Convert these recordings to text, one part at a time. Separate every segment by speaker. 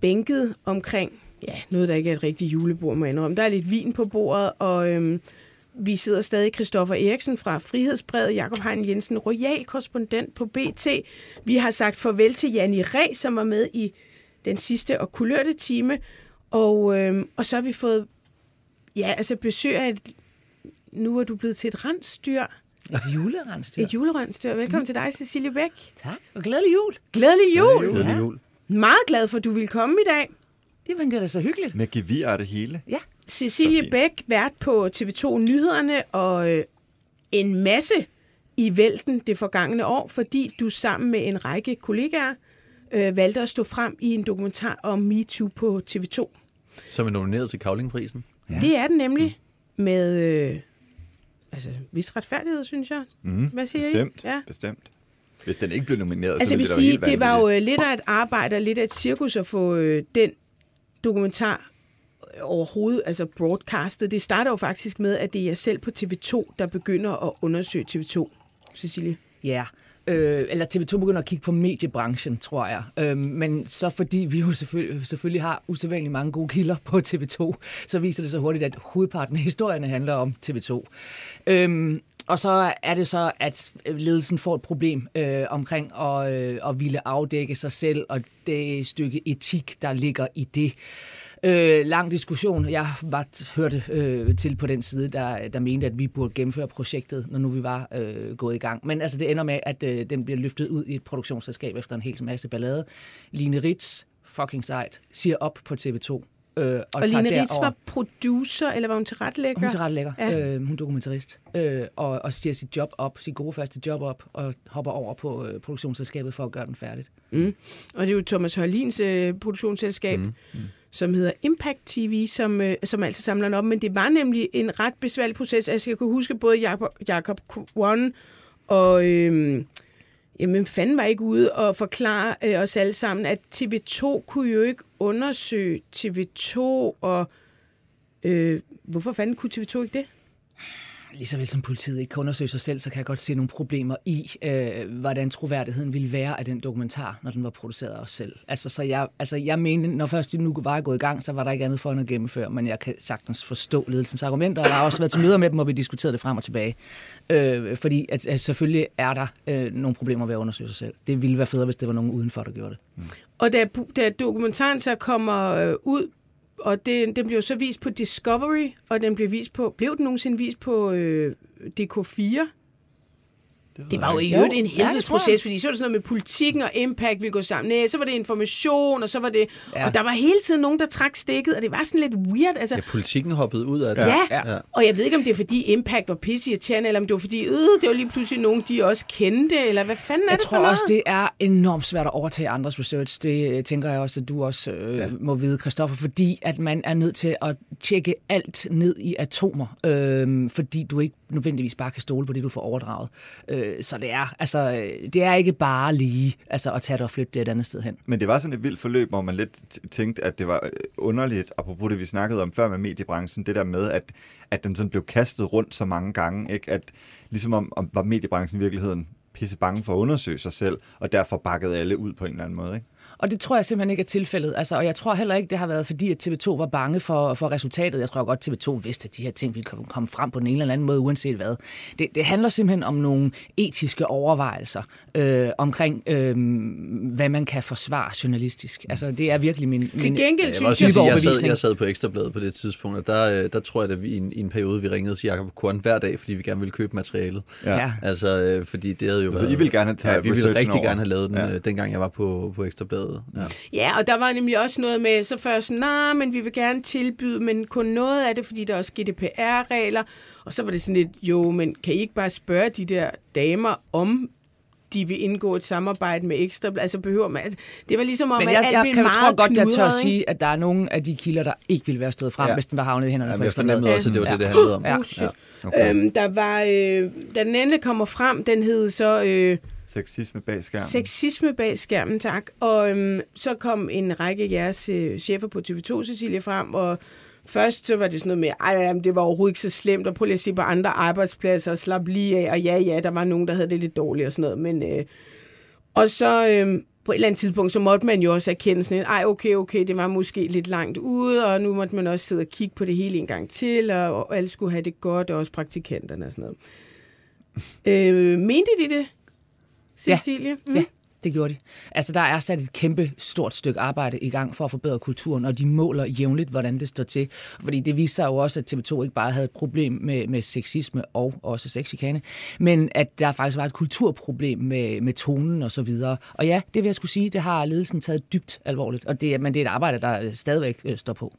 Speaker 1: bænket omkring ja, noget, der ikke er et rigtigt julebord, må jeg indrømme. Der er lidt vin på bordet, og øhm, vi sidder stadig Christoffer Eriksen fra Frihedsbrevet, Jakob Hein Jensen, royal korrespondent på BT. Vi har sagt farvel til Janni Ræ, som var med i den sidste og kulørte time, og, øhm, og så har vi fået ja, altså besøg af et, nu er du blevet til et rensdyr.
Speaker 2: Et julerensdyr.
Speaker 1: Et julerensdyr. Velkommen mm. til dig, Cecilie Bæk.
Speaker 2: Tak, og glædelig jul.
Speaker 1: Glædelig jul.
Speaker 3: Glædelig jul.
Speaker 1: Meget glad for, at du ville komme i dag.
Speaker 2: Jamen, det er da så hyggeligt.
Speaker 3: Med gevir det hele.
Speaker 2: Ja.
Speaker 1: Cecilie. Bæk, vært på TV2 Nyhederne, og øh, en masse i vælten det forgangne år, fordi du sammen med en række kollegaer øh, valgte at stå frem i en dokumentar om MeToo på TV2.
Speaker 4: Som er nomineret til Kavlingprisen.
Speaker 1: Ja. Det er den nemlig med øh, altså, vis retfærdighed, synes jeg.
Speaker 3: Mm,
Speaker 1: Hvad siger
Speaker 3: bestemt,
Speaker 1: I? Ja.
Speaker 3: bestemt. Hvis den ikke blev nomineret,
Speaker 1: Altså,
Speaker 3: så
Speaker 1: jeg vil
Speaker 3: ville
Speaker 1: sige,
Speaker 3: det, være
Speaker 1: det var jo øh, lidt af et arbejde og lidt af et cirkus at få øh, den dokumentar øh, overhovedet, altså broadcastet. Det starter jo faktisk med, at det er selv på TV2, der begynder at undersøge TV2. Cecilie.
Speaker 2: Ja. Øh, eller TV2 begynder at kigge på mediebranchen, tror jeg. Øh, men så fordi vi jo selvfølgelig, selvfølgelig har usædvanligt mange gode kilder på TV2, så viser det sig hurtigt, at hovedparten af historierne handler om TV2. Øh, og så er det så, at øh, ledelsen får et problem øh, omkring at, øh, at ville afdække sig selv, og det stykke etik, der ligger i det. Øh, lang diskussion. Jeg var, hørte øh, til på den side, der, der mente, at vi burde gennemføre projektet, når nu vi var øh, gået i gang. Men altså, det ender med, at øh, den bliver løftet ud i et produktionsselskab efter en hel masse ballade. Line Ritz, fucking sejt, siger op på TV2. Øh, og,
Speaker 1: Og Line Ritz
Speaker 2: derover-
Speaker 1: var producer, eller var hun tilrettelægger?
Speaker 2: hun er tilrettelægger.
Speaker 1: Ja.
Speaker 2: Øh, hun er dokumentarist. Øh, og, og siger sit job op, sit gode første job op, og hopper over på øh, produktionsselskabet for at gøre den færdigt.
Speaker 1: Mm. Og det er jo Thomas Hørlins øh, produktionsselskab, mm. Mm. som hedder Impact TV, som, øh, som altså samler den op. Men det var nemlig en ret besværlig proces. Altså, jeg kunne huske både Jacob, Jacob Kwon og... Øh, Jamen, fanden var ikke ude og forklare øh, os alle sammen, at TV2 kunne jo ikke undersøge TV2, og øh, hvorfor fanden kunne TV2 ikke det?
Speaker 2: Ligeså vel som politiet ikke kan undersøge sig selv, så kan jeg godt se nogle problemer i, øh, hvordan troværdigheden ville være af den dokumentar, når den var produceret af os selv. Altså, så jeg, altså, jeg mener, når først de nu var gået i gang, så var der ikke andet for end at gennemføre, men jeg kan sagtens forstå ledelsens argumenter, og jeg har også været til møder med dem, hvor vi diskuterede det frem og tilbage. Øh, fordi at, at selvfølgelig er der øh, nogle problemer ved at undersøge sig selv. Det ville være federe, hvis det var nogen udenfor, der gjorde det.
Speaker 1: Og da, da dokumentaren så kommer øh, ud, og det, den blev så vist på Discovery, og den blev vist på, blev den nogensinde vist på øh, DK4? Det var jo i øvrigt en
Speaker 2: Ja, tror
Speaker 1: helvedesproces,
Speaker 2: jeg.
Speaker 1: fordi så var det sådan noget med politikken og impact ville gå sammen. Nej, så var det information, og så var det... Ja.
Speaker 2: Ja.
Speaker 1: Og der var hele tiden nogen, der trak stikket, og det var sådan lidt weird. Altså,
Speaker 4: Ja, politikken hoppede ud af det.
Speaker 1: Ja,
Speaker 2: Ja.
Speaker 1: ja. og jeg ved ikke, om det er fordi Impact var pisseirriterende, eller om det var fordi, øh, det var lige pludselig nogen, de også kendte, eller hvad fanden er
Speaker 2: Jeg
Speaker 1: det for
Speaker 2: tror
Speaker 1: noget?
Speaker 2: også, det er enormt svært at overtage andres research. Det øh, tænker jeg også, at du også øh, ja. må vide, Christoffer, fordi at man er nødt til at tjekke alt ned i atomer, øh, fordi du ikke nødvendigvis bare kan stole på det, du får overdraget. Øh, så det er, altså, det er ikke bare lige altså, at tage det og flytte det et andet sted hen.
Speaker 3: Men det var sådan et vildt forløb, hvor man lidt tænkte, at det var øh, underligt, apropos det, vi snakkede om før med mediebranchen, det der med, at, at den sådan blev kastet rundt så mange gange, ikke? at ligesom om, om var mediebranchen i virkeligheden pisse bange for at undersøge sig selv, og derfor bakkede alle ud på en eller anden måde. Ikke?
Speaker 2: Og det tror jeg simpelthen ikke er tilfældet. Altså, og jeg tror heller ikke, det har været fordi, at TV2 var bange for, for resultatet. Jeg tror godt, TV2 vidste, at de her ting ville komme, komme frem på den ene eller anden måde, uanset hvad. Det, det handler simpelthen om nogle etiske overvejelser øh, omkring, øh, hvad man kan forsvare journalistisk. Altså, det er virkelig min,
Speaker 1: Til
Speaker 2: min
Speaker 1: gengæld
Speaker 4: Jeg, også
Speaker 1: jeg,
Speaker 4: sige, jeg, sad,
Speaker 2: overbevisning.
Speaker 4: jeg sad på Ekstrabladet på det tidspunkt, og der, øh, der tror jeg, at vi i en, i en periode, vi ringede til Jacob Korn hver dag, fordi vi gerne ville købe materialet.
Speaker 2: Ja.
Speaker 4: Altså, øh, fordi det havde jo
Speaker 3: Så
Speaker 4: været...
Speaker 3: I ville gerne tage
Speaker 4: ja, vi ville rigtig
Speaker 3: over?
Speaker 4: gerne have lavet den,
Speaker 3: Ja.
Speaker 4: ja. dengang jeg var på, på Ekstrabladet. Ja.
Speaker 1: Ja, og der var nemlig også noget med, så først sådan, nej, men vi vil gerne tilbyde, men kun noget af det, fordi der er også GDPR-regler. Og så var det sådan lidt, jo, men kan I ikke bare spørge de der damer om de vil indgå et samarbejde med ekstra. Altså behøver man... Det var ligesom om,
Speaker 2: Men
Speaker 1: at
Speaker 2: jeg,
Speaker 1: alt
Speaker 2: jeg,
Speaker 1: blev
Speaker 2: kan, jeg
Speaker 1: meget
Speaker 2: tror godt, jeg tør
Speaker 1: knudret, ikke?
Speaker 2: sige, at der er nogle af de kilder, der ikke ville være stået frem,
Speaker 4: Ja.
Speaker 2: ja. hvis den var havnet i hænderne
Speaker 4: Jamen,
Speaker 2: på
Speaker 4: jeg
Speaker 2: Ekstra
Speaker 4: fornemmede også, at det var
Speaker 2: Ja.
Speaker 4: det, det handlede om.
Speaker 2: Ja.
Speaker 1: Oh, shit.
Speaker 3: Okay.
Speaker 1: Øhm, der var, øh, da den endelig kommer frem, den hed så øh,
Speaker 3: Sexisme bag skærmen.
Speaker 1: Sexisme bag skærmen, tak. Og øhm, så kom en række af jeres øh, chefer på TV2, Cecilie, frem, og først så var det sådan noget med, ej, jamen, det var overhovedet ikke så slemt, og prøv lige at se på andre arbejdspladser, og slap lige af, og ja, ja, der var nogen, der havde det lidt dårligt og sådan noget, men... Øh, og så øh, på et eller andet tidspunkt, så måtte man jo også erkende sådan, ej, okay, okay, det var måske lidt langt ude, og nu måtte man også sidde og kigge på det hele en gang til, og, og alle skulle have det godt, og også praktikanterne og sådan noget. Øh, mente de det,
Speaker 2: Ja.
Speaker 1: Cecilie? Mm.
Speaker 2: Ja, det gjorde de. Altså, der er sat et kæmpe stort stykke arbejde i gang for at forbedre kulturen, og de måler jævnligt, hvordan det står til. Fordi det viser sig jo også, at TV2 ikke bare havde et problem med, med sexisme og også sexchikane, men at der faktisk var et kulturproblem med, med tonen og så videre. Og ja, det vil jeg skulle sige, det har ledelsen taget dybt alvorligt, og det, er- men det er et arbejde, der stadigvæk øh, står på.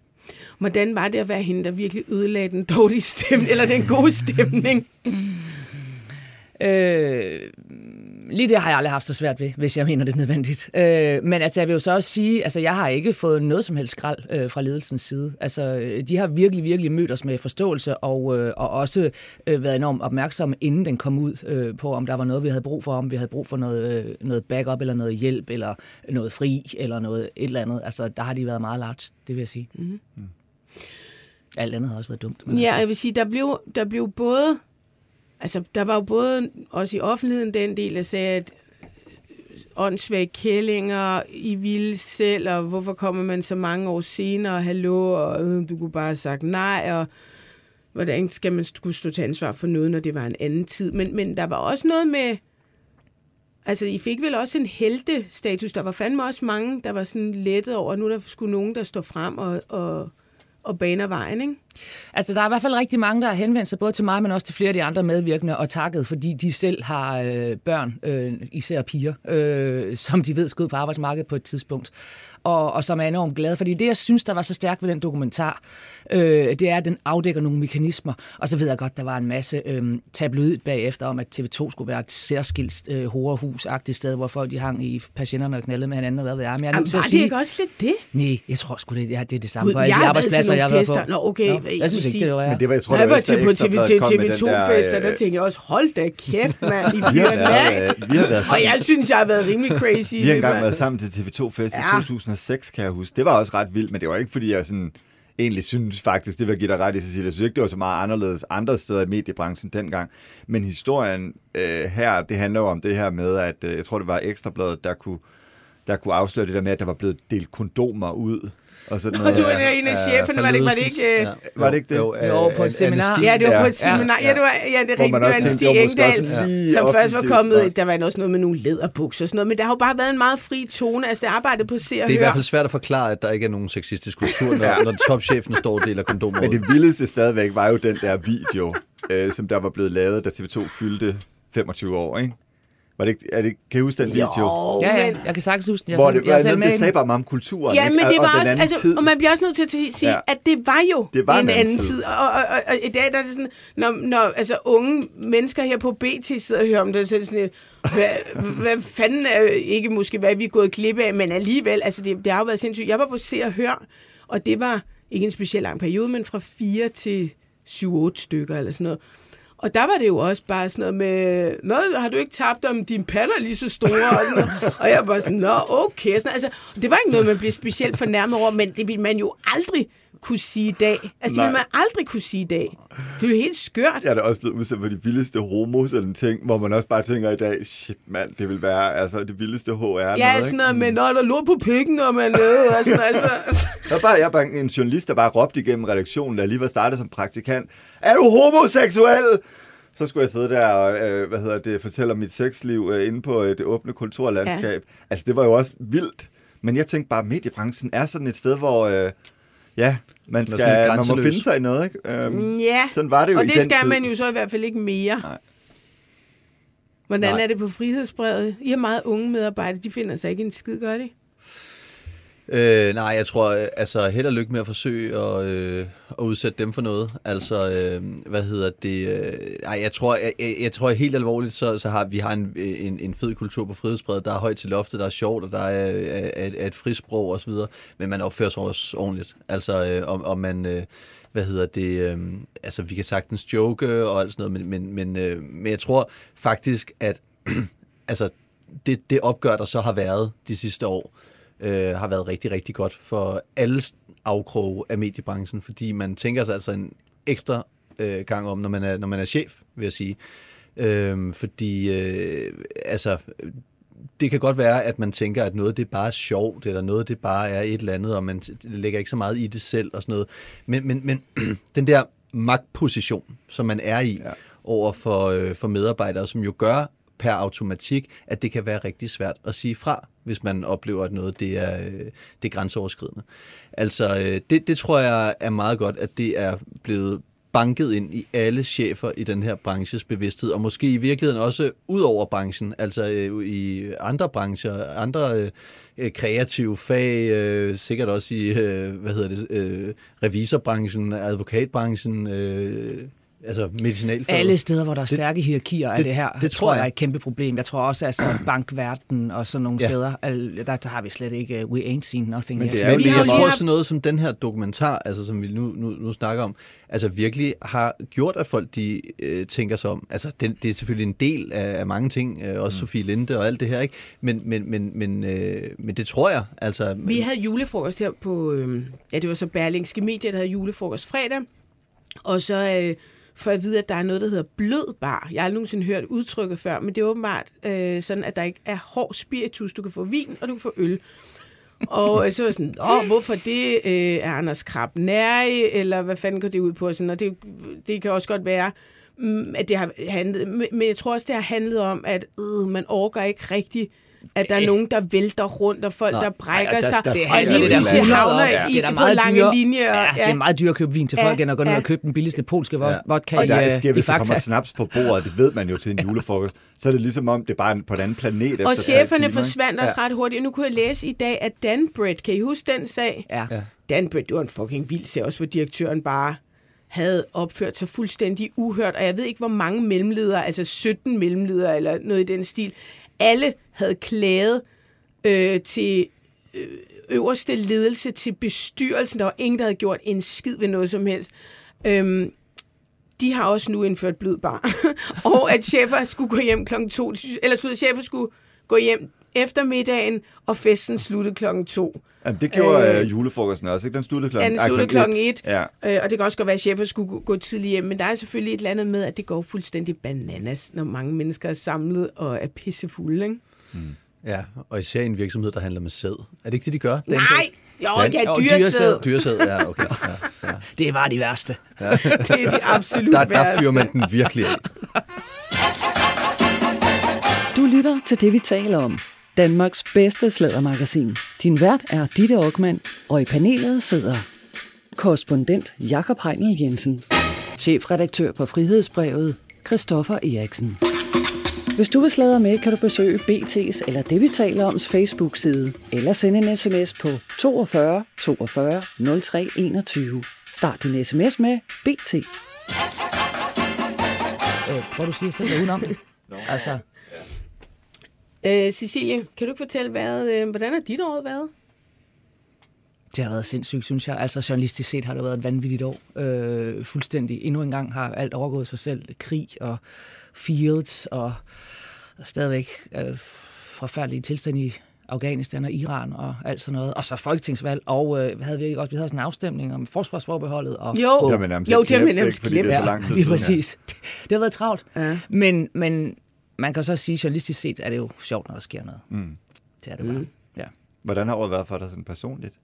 Speaker 1: Hvordan var det at være hende, der virkelig ødelagde den dårlige stemning, eller den gode stemning?
Speaker 2: Øh, lige det har jeg aldrig haft så svært ved, hvis jeg mener det er nødvendigt. Øh, men altså, jeg vil jo så også sige, altså, jeg har ikke fået noget som helst skrald øh, fra ledelsens side. Altså, øh, de har virkelig, virkelig mødt os med forståelse, og, øh, og også øh, været enormt opmærksomme, inden den kom ud, øh, på om der var noget, vi havde brug for, om vi havde brug for noget, øh, noget backup, eller noget hjælp, eller noget fri, eller noget et eller andet. Altså, der har de været meget large, det vil jeg sige. Mm-hmm. Alt andet har også været dumt. Men
Speaker 1: Ja,
Speaker 2: altså,
Speaker 1: jeg vil sige, der blev, der blev både... Altså, der var jo både også i offentligheden den del, der sagde, at øh, åndssvage kællinger, I ville selv, og hvorfor kommer man så mange år senere, og hallo, og øh, du kunne bare have sagt nej, og hvordan skal man skulle stå til ansvar for noget, når det var en anden tid. Men, men der var også noget med, altså I fik vel også en helte-status, der var fandme også mange, der var sådan lettet over, at nu der skulle nogen, der står frem og, og, og baner vejen, ikke?
Speaker 2: Altså, der er i hvert fald rigtig mange, der har henvendt sig både til mig, men også til flere af de andre medvirkende og takket, fordi de selv har øh, børn, øh, især piger, øh, som de ved skal ud på arbejdsmarkedet på et tidspunkt. Og, og som er enormt glade. Fordi det, jeg synes, der var så stærkt ved den dokumentar, øh, det er, at den afdækker nogle mekanismer. Og så ved jeg godt, der var en masse øh, tabloid bagefter om, at TV2 skulle være et særskilt øh, horrorhus-agtigt sted, hvor folk de hang i patienterne og knaldede med hinanden, og hvad ved jeg. Men jeg er
Speaker 1: Jamen,
Speaker 2: til
Speaker 1: var
Speaker 2: at
Speaker 1: det
Speaker 2: sige...
Speaker 1: ikke også lidt det?
Speaker 2: Nej, jeg tror sgu, det, ja, det er det samme
Speaker 1: Gud,
Speaker 2: på alle
Speaker 1: jeg
Speaker 2: de
Speaker 1: har været til
Speaker 2: arbejdspladser,
Speaker 1: nogle
Speaker 2: jeg har været på.
Speaker 1: Nå, okay,
Speaker 2: Nå,
Speaker 1: jeg
Speaker 2: jeg synes ikke, det var
Speaker 3: Men det var, jeg tror,
Speaker 1: Når jeg
Speaker 3: det
Speaker 1: var til på
Speaker 3: Ekstra
Speaker 1: TV,
Speaker 3: Bladet
Speaker 1: til
Speaker 3: kom med den
Speaker 1: TV2-fester, der
Speaker 3: øh,
Speaker 1: tænkte jeg også, hold da kæft, mand, I
Speaker 3: vi har været
Speaker 1: Og jeg synes, jeg har været rimelig crazy.
Speaker 3: Vi har engang været sammen til TV2-fest
Speaker 1: Ja.
Speaker 3: i 2006, kan jeg huske. Det var også ret vildt, men det var ikke, fordi jeg sådan egentlig synes faktisk, det vil jeg give dig ret i, Cecilia. Jeg synes ikke, det var så meget anderledes andre steder i mediebranchen dengang. Men historien øh, her, det handler jo om det her med, at øh, jeg tror, det var Ekstrabladet, der kunne, der kunne afsløre det der med, at der var blevet delt kondomer ud. Og sådan
Speaker 1: Og
Speaker 3: noget.
Speaker 1: du er en af cheferne, var det ikke, var det ikke... øh,
Speaker 3: Var det ikke det?
Speaker 4: Jo,
Speaker 2: Jo, på et seminar.
Speaker 1: Ja, det var
Speaker 3: Ja.
Speaker 1: på et seminar. Ja, det var, ja, det er rigtigt. Det var en Stig Engdahl, som først var kommet... Der var også noget med nogle læderbukser og sådan noget, men der har jo bare været en meget fri tone. Altså, det arbejdede på Se og
Speaker 4: Det er i hvert fald svært at forklare, at der ikke er nogen sexistisk kultur, når, når topchefen står og deler kondomer
Speaker 3: Men det vildeste stadigvæk var jo den der video, øh, som der var blevet lavet, da TV2 fyldte 25 år, ikke? Var det, ikke- er det, kan I huske den video?
Speaker 1: Jo,
Speaker 2: Ja, ja,
Speaker 1: men...
Speaker 2: jeg kan sagtens huske den. Jeg,
Speaker 3: Hvor
Speaker 2: selv,
Speaker 3: det,
Speaker 2: jeg er
Speaker 3: var,
Speaker 2: selv
Speaker 3: det,
Speaker 2: med
Speaker 3: det sagde bare meget om kulturen,
Speaker 1: Ja, men
Speaker 3: Og-
Speaker 1: det
Speaker 3: og
Speaker 1: var
Speaker 3: den
Speaker 1: også,
Speaker 3: anden
Speaker 1: altså,
Speaker 3: tid.
Speaker 1: og man bliver også nødt til at sige,
Speaker 3: Ja.
Speaker 1: ja. at det var jo
Speaker 3: Det var
Speaker 1: en
Speaker 3: en anden
Speaker 1: anden
Speaker 3: tid.
Speaker 1: tid. Og, og, og, og, i dag der er det sådan, når, når altså, unge mennesker her på BT sidder og hører om det, så er det sådan et, hvad, hvad fanden er ikke måske, hvad vi er gået glip af, men alligevel, altså det, det har jo været sindssygt. Jeg var på Se og Hør, og det var ikke en speciel lang periode, men fra 4 til 7-8 stykker eller sådan noget. Og der var det jo også bare sådan noget med, Nå, har du ikke tabt om din patter lige så store? Og, sådan noget. og jeg var sådan, nå, okay. Sådan, altså, det var ikke noget, man blev specielt fornærmet over, men det ville man jo aldrig kunne sige i dag. Altså, det
Speaker 3: Nej.
Speaker 1: ville man aldrig kunne sige i dag. Det er jo helt skørt.
Speaker 3: Jeg er da også blevet udsat for de vildeste homos eller en ting, hvor man også bare tænker i dag, shit mand, det vil være altså, det vildeste HR.
Speaker 1: Ja,
Speaker 3: noget,
Speaker 1: sådan noget med, når der lå på pikken, når man lavede, og sådan, altså,
Speaker 3: Jeg bare, jeg bare en journalist, der bare råbte igennem redaktionen, da jeg lige var startet som praktikant. Er du homoseksuel? Så skulle jeg sidde der og øh, hvad hedder det, fortælle om mit sexliv øh, inde på øh, det åbne kulturlandskab. Ja. Altså, det var jo også vildt. Men jeg tænkte bare, at mediebranchen er sådan et sted, hvor øh, ja, man, skal,
Speaker 4: sådan
Speaker 3: man må finde sig i noget. Ikke? Øhm,
Speaker 1: ja.
Speaker 3: Sådan var det jo
Speaker 1: og
Speaker 3: i
Speaker 1: det
Speaker 3: den
Speaker 1: skal
Speaker 3: tid.
Speaker 1: man jo så i hvert fald ikke mere.
Speaker 3: Nej.
Speaker 1: Hvordan
Speaker 4: Nej.
Speaker 1: er det på frihedsbrevet? I har meget unge medarbejdere, de finder sig ikke en skid, gør de?
Speaker 4: Øh, nej, jeg tror, øh, altså held og lykke med at forsøge at, øh, at udsætte dem for noget. Altså, øh, hvad hedder det? Øh, nej, jeg tror, jeg, jeg, jeg tror helt alvorligt, så, så har vi har en, en, en fed kultur på frihedsbredet. Der er højt til loftet, der er sjovt, og der er, er, er, er et frisprog osv., men man opfører sig også ordentligt. Altså, øh, om, om man... Øh, hvad hedder det, øh, altså vi kan sagtens joke og alt sådan noget, men, men, men, øh, men jeg tror faktisk, at altså, det, det opgør, der så har været de sidste år, øh, har været rigtig, rigtig godt for alle afkroge af mediebranchen, fordi man tænker sig altså en ekstra øh, gang om, når man er, når man er chef, vil jeg sige. Øh, fordi øh, altså, det kan godt være, at man tænker, at noget det er bare sjovt, eller noget det bare er et eller andet, og man lægger ikke så meget i det selv og sådan noget. Men, men, men den der magtposition, som man er i ja. over for, øh, for medarbejdere, som jo gør per automatik, at det kan være rigtig svært at sige fra, hvis man oplever, at noget det er, øh, det er grænseoverskridende. Altså, øh, det, det tror jeg er meget godt, at det er blevet banket ind i alle chefer i den her branches bevidsthed, og måske i virkeligheden også ud over branchen, altså øh, i andre brancher, andre øh, kreative fag, øh, sikkert også i, øh, hvad hedder det, øh, revisorbranchen, advokatbranchen, øh, altså medicinalfaget.
Speaker 2: Alle steder, hvor der er stærke hierarkier af det, det her,
Speaker 4: det
Speaker 2: tror jeg er et kæmpe problem. Jeg tror også, altså bankverden og sådan nogle ja. steder, der, der har vi slet ikke, uh, we ain't seen nothing
Speaker 4: Men
Speaker 2: yet.
Speaker 4: det er jo lige, jeg tror sådan noget som den her dokumentar, altså som vi nu, nu, nu snakker om, altså virkelig har gjort, at folk de øh, tænker sig om. Altså det, det er selvfølgelig en del af, af mange ting, øh, også mm. Sofie Linde og alt det her, ikke? Men, men, men, men, øh, men det tror jeg. Altså,
Speaker 1: vi havde julefrokost her på, øh, ja det var så Berlingske Medier, der havde julefrokost fredag, og så... Øh, for at vide, at der er noget, der hedder blød bar. Jeg har aldrig nogensinde hørt udtrykket før, men det er åbenbart øh, sådan, at der ikke er hård spiritus. Du kan få vin, og du kan få øl. og øh, så var sådan, åh, hvorfor det? Øh, er Anders Krab nære, eller hvad fanden går det ud på? Sådan, og det, det kan også godt være, mm, at det har handlet, men jeg tror også, det har handlet om, at øh, man overgår ikke rigtig at der er nogen, der vælter rundt, og folk, Nå, der brækker ja, der, sig, der, der, og lige pludselig havner ja. i, det er meget lange dyre, linjer.
Speaker 2: Ja, ja, det er meget dyrt at købe vin til folk, ja, end at gå ned ja. og købe den billigste polske ja. vodka
Speaker 3: og der,
Speaker 2: det
Speaker 3: sker, hvis
Speaker 2: der
Speaker 3: kommer snaps på bordet, det ved man jo til en julefrokost, så er det ligesom om, det er bare på en anden planet.
Speaker 1: Og cheferne forsvandt også ret hurtigt. Nu kunne jeg læse i dag, at Danbred, kan I huske den sag?
Speaker 2: Ja.
Speaker 1: Danbred, det var en fucking vild sag, også hvor direktøren bare havde opført sig fuldstændig uhørt, og jeg ved ikke, hvor mange mellemledere, altså 17 mellemledere eller noget i den stil, alle havde klaget øh, til øh, øverste ledelse, til bestyrelsen. Der var ingen, der havde gjort en skid ved noget som helst. Øhm, de har også nu indført blød bar. og at chefer skulle gå hjem klokken to. Eller at chefer skulle gå hjem eftermiddagen, og festen sluttede klokken to.
Speaker 3: Jamen, det gjorde øh, øh julefrokosten også, ikke? Den sluttede klokken,
Speaker 1: ja, den sluttede klokken et. Ja. Øh, og det kan også godt være, at chefer skulle gå, tidligt hjem. Men der er selvfølgelig et eller andet med, at det går fuldstændig bananas, når mange mennesker er samlet og er pissefulde, ikke? Mm.
Speaker 4: Ja, og især en virksomhed, der handler med sæd. Er det ikke det, de gør?
Speaker 1: Nej! Jo, ja, dyresæd.
Speaker 4: Dyresæd, ja, okay. Ja,
Speaker 2: ja. Det var de værste. Ja.
Speaker 1: det er de absolut
Speaker 4: der,
Speaker 1: værste.
Speaker 4: Der fyrer man den virkelig af.
Speaker 5: Du lytter til det, vi taler om. Danmarks bedste slædermagasin. Din vært er Ditte Aukmann, og i panelet sidder korrespondent Jakob Heinel Jensen, chefredaktør på Frihedsbrevet, Christoffer Eriksen. Hvis du vil sladre med, kan du besøge BT's eller det, vi taler oms Facebook-side, eller sende en sms på 42 42 03 21. Start din sms med BT. Øh,
Speaker 2: prøv du sige selv udenom. no. Altså.
Speaker 1: Øh, Cecilie, kan du ikke fortælle, hvad, øh, hvordan har dit år været?
Speaker 2: Det har været sindssygt, synes jeg. Altså journalistisk set har det været et vanvittigt år. Øh, fuldstændig. Endnu en gang har alt overgået sig selv. Krig og fields og stadigvæk øh, forfærdelige tilstand i Afghanistan og Iran og alt sådan noget. Og så folketingsvalg, og øh, havde vi ikke også vi havde sådan en afstemning om forsvarsforbeholdet. Og,
Speaker 1: jo,
Speaker 3: oh, jo,
Speaker 1: jo det har vi nærmest
Speaker 3: glemt. Det er så lang tid
Speaker 2: ja,
Speaker 3: siden,
Speaker 2: præcis. Ja. Det har været travlt. Ja. Men, men man kan så sige, at journalistisk set er det jo sjovt, når der sker noget. Mm. Det er det mm. bare. Ja.
Speaker 3: Hvordan har året været for dig sådan personligt?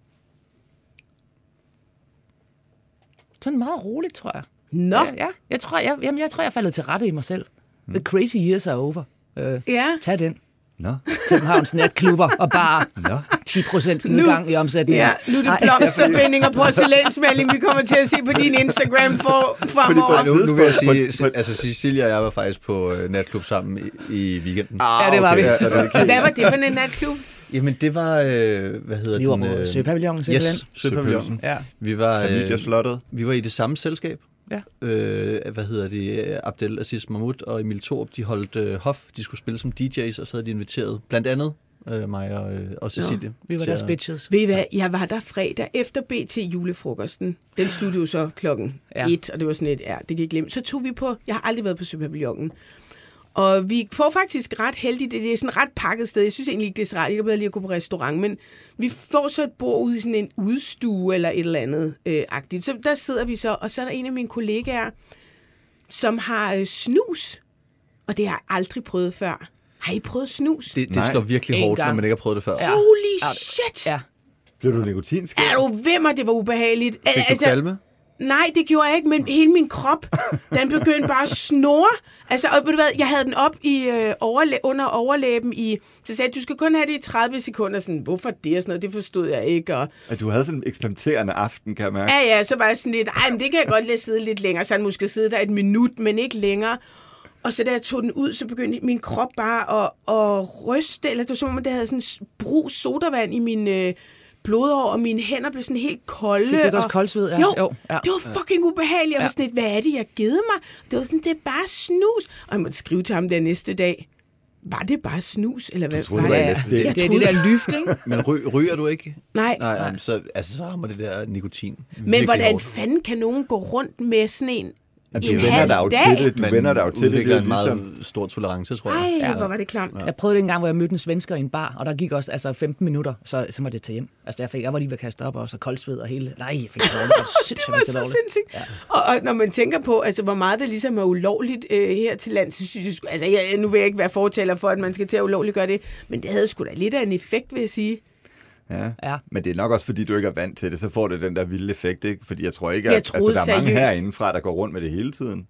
Speaker 2: Sådan meget roligt, tror jeg.
Speaker 1: Nå.
Speaker 2: Ja, ja. Jeg, tror, jeg, jamen, jeg tror, jeg er faldet til rette i mig selv. Mm. The crazy years are over. Uh,
Speaker 1: ja.
Speaker 2: Tag den.
Speaker 3: Nå.
Speaker 2: Københavns natklubber og bare Nå. 10 procent nedgang i omsætningen.
Speaker 1: Ja, nu er det blomsterbindinger på porcelænsmaling, vi kommer til at se på din Instagram for, fremover.
Speaker 4: Nu, nu vil jeg sige, altså Cecilia og jeg var faktisk på uh, natklub sammen i, i weekenden.
Speaker 2: Ah, ja, det var okay. vi.
Speaker 1: Ja, Hvad var det for en natklub?
Speaker 4: Jamen, det var, øh, hvad hedder
Speaker 2: Vi var
Speaker 4: den?
Speaker 2: på
Speaker 4: øh,
Speaker 2: Søpavillonen simpelthen.
Speaker 4: Yes, Søpavillonen.
Speaker 2: Ja.
Speaker 4: Vi var, øh,
Speaker 3: Klamydia-slottet.
Speaker 4: vi var i det samme selskab.
Speaker 2: Ja.
Speaker 4: Øh, hvad hedder det? Abdel Aziz Mahmoud og Emil Thorup, de holdt øh, hof. De skulle spille som DJ's, og så havde de inviteret blandt andet øh, mig og, øh, og Cecilie.
Speaker 2: Vi var deres bitches.
Speaker 1: Ved I hvad, jeg var der fredag efter BT julefrokosten. Den sluttede jo så klokken
Speaker 2: Ja.
Speaker 1: et, og det var sådan et, ja, det jeg glemme. Så tog vi på, jeg har aldrig været på Søpavillonen. Og vi får faktisk ret heldigt, det er sådan et ret pakket sted. Jeg synes egentlig ikke, det er så rart. Jeg kan bedre lige at gå på restaurant, men vi får så et bord ude i sådan en udstue eller et eller andet øh, agtigt. Så der sidder vi så, og så er der en af mine kollegaer, som har øh, snus. Og det har jeg aldrig prøvet før. Har I prøvet snus?
Speaker 4: Det, det
Speaker 3: Nej.
Speaker 4: slår virkelig
Speaker 2: En
Speaker 4: hårdt, når
Speaker 2: gang.
Speaker 4: man ikke har prøvet det før.
Speaker 2: Ja.
Speaker 1: Holy
Speaker 2: Ja.
Speaker 1: shit!
Speaker 2: Ja.
Speaker 3: Blev du nikotinskæld?
Speaker 1: Er du ved mig, det var ubehageligt?
Speaker 4: Fik du kvalme?
Speaker 1: Nej, det gjorde jeg ikke, men hele min krop, den begyndte bare at snore. Altså, og ved du hvad, jeg havde den op i, øh, overlæ- under overlæben i... Så sagde jeg, du skal kun have det i 30 sekunder. Sådan, hvorfor det og sådan noget, det forstod jeg ikke. Og,
Speaker 3: At du havde sådan en eksperimenterende aften, kan jeg mærke.
Speaker 1: ja, ja, så var jeg sådan lidt, ej, men det kan jeg godt lade sidde lidt længere. Så han måske sidde der et minut, men ikke længere. Og så da jeg tog den ud, så begyndte min krop bare at, at ryste. Eller det var som om, det havde sådan brug sodavand i min øh, blodår, og mine hænder blev sådan helt kolde.
Speaker 2: Fik du også
Speaker 1: og-
Speaker 2: koldsved? Ja.
Speaker 1: Jo,
Speaker 2: Jo, ja.
Speaker 1: det var fucking ubehageligt. Jeg var
Speaker 2: Ja.
Speaker 1: sådan lidt, hvad er det, jeg har givet mig? Det var sådan, det er bare snus. Og jeg måtte skrive til ham der næste dag. Var det bare snus? Eller hvad
Speaker 3: troede,
Speaker 1: var
Speaker 3: det var
Speaker 1: det?
Speaker 3: LSD.
Speaker 2: Det,
Speaker 1: Jeg
Speaker 2: det er det der lyft, ikke?
Speaker 4: Men ry, ryger du ikke?
Speaker 1: Nej,
Speaker 4: Nej, nej. Så, altså, så rammer det der nikotin.
Speaker 1: men hvordan
Speaker 4: hårdt.
Speaker 1: fanden kan nogen gå rundt med sådan en
Speaker 3: At du
Speaker 1: en
Speaker 3: vender dig jo
Speaker 1: dag?
Speaker 3: til det. Du
Speaker 4: Man
Speaker 3: vender dig jo til det. Det er
Speaker 4: en meget
Speaker 3: ligesom...
Speaker 4: stor tolerance, tror jeg.
Speaker 1: Ej,
Speaker 2: Ja.
Speaker 1: hvor var det klamt.
Speaker 2: Jeg prøvede det en gang, hvor jeg mødte en svensker i en bar, og der gik også altså 15 minutter, så, så måtte jeg tage hjem. Altså, jeg, fik, jeg var lige ved at kaste op, og så koldsved og hele... Nej, jeg fik det dårligt. Det var
Speaker 1: Det så sindssygt. Ja. Og, og når man tænker på, altså, hvor meget det ligesom er ulovligt øh, her til land, så synes jeg, altså, jeg, nu vil jeg ikke være fortaler for, at man skal til at ulovligt gøre det, men det havde sgu da lidt af en effekt, vil jeg sige.
Speaker 3: Ja.
Speaker 2: Ja.
Speaker 3: Men det er nok også, fordi du ikke er vant til det, så får det den der vilde effekt, ikke? Fordi jeg tror ikke,
Speaker 1: Jeg
Speaker 3: at
Speaker 1: troede
Speaker 3: altså, der er mange
Speaker 1: seriøst.
Speaker 3: herindefra, der går rundt med det hele tiden.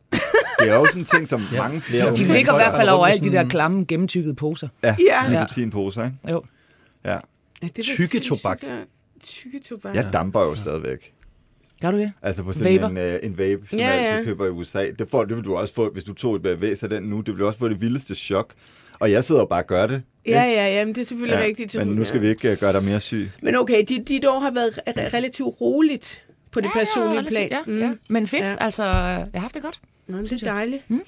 Speaker 3: Det er jo sådan en ting, som mange flere
Speaker 2: De ligger i hvert fald overalt,
Speaker 3: med
Speaker 2: de der klamme, gennemtykkede poser.
Speaker 3: Ja,
Speaker 1: Ja.
Speaker 3: ja. nikotinposer, ikke?
Speaker 2: Jo.
Speaker 3: Ja.
Speaker 1: Ja, det var
Speaker 4: Tykketobak.
Speaker 1: sindssygt, ja. Tykketobak.
Speaker 3: Jeg damper jo stadigvæk.
Speaker 2: Gør du det?
Speaker 3: Altså på sådan
Speaker 2: Vaper?
Speaker 3: en, øh, en vape, som
Speaker 1: Ja,
Speaker 3: ja,
Speaker 1: ja.
Speaker 3: jeg altid køber i USA. Det, får, det vil du også få, hvis du tog et bevægelse af den nu. Det vil du også få det vildeste chok. Og jeg sidder og bare og gør det.
Speaker 1: Ja,
Speaker 3: ikke?
Speaker 1: ja, ja, men det er selvfølgelig ja, rigtigt.
Speaker 3: Men nu skal vi ikke øh, gøre dig mere syg.
Speaker 1: Men okay, dit, dit år har været re- relativt roligt på det personlige plan.
Speaker 2: Ja, ja. Men fedt,
Speaker 1: Ja.
Speaker 2: ja. altså, jeg har haft det godt.
Speaker 1: Nå, det
Speaker 2: Synes
Speaker 1: er
Speaker 2: jeg.
Speaker 1: dejligt. Mm.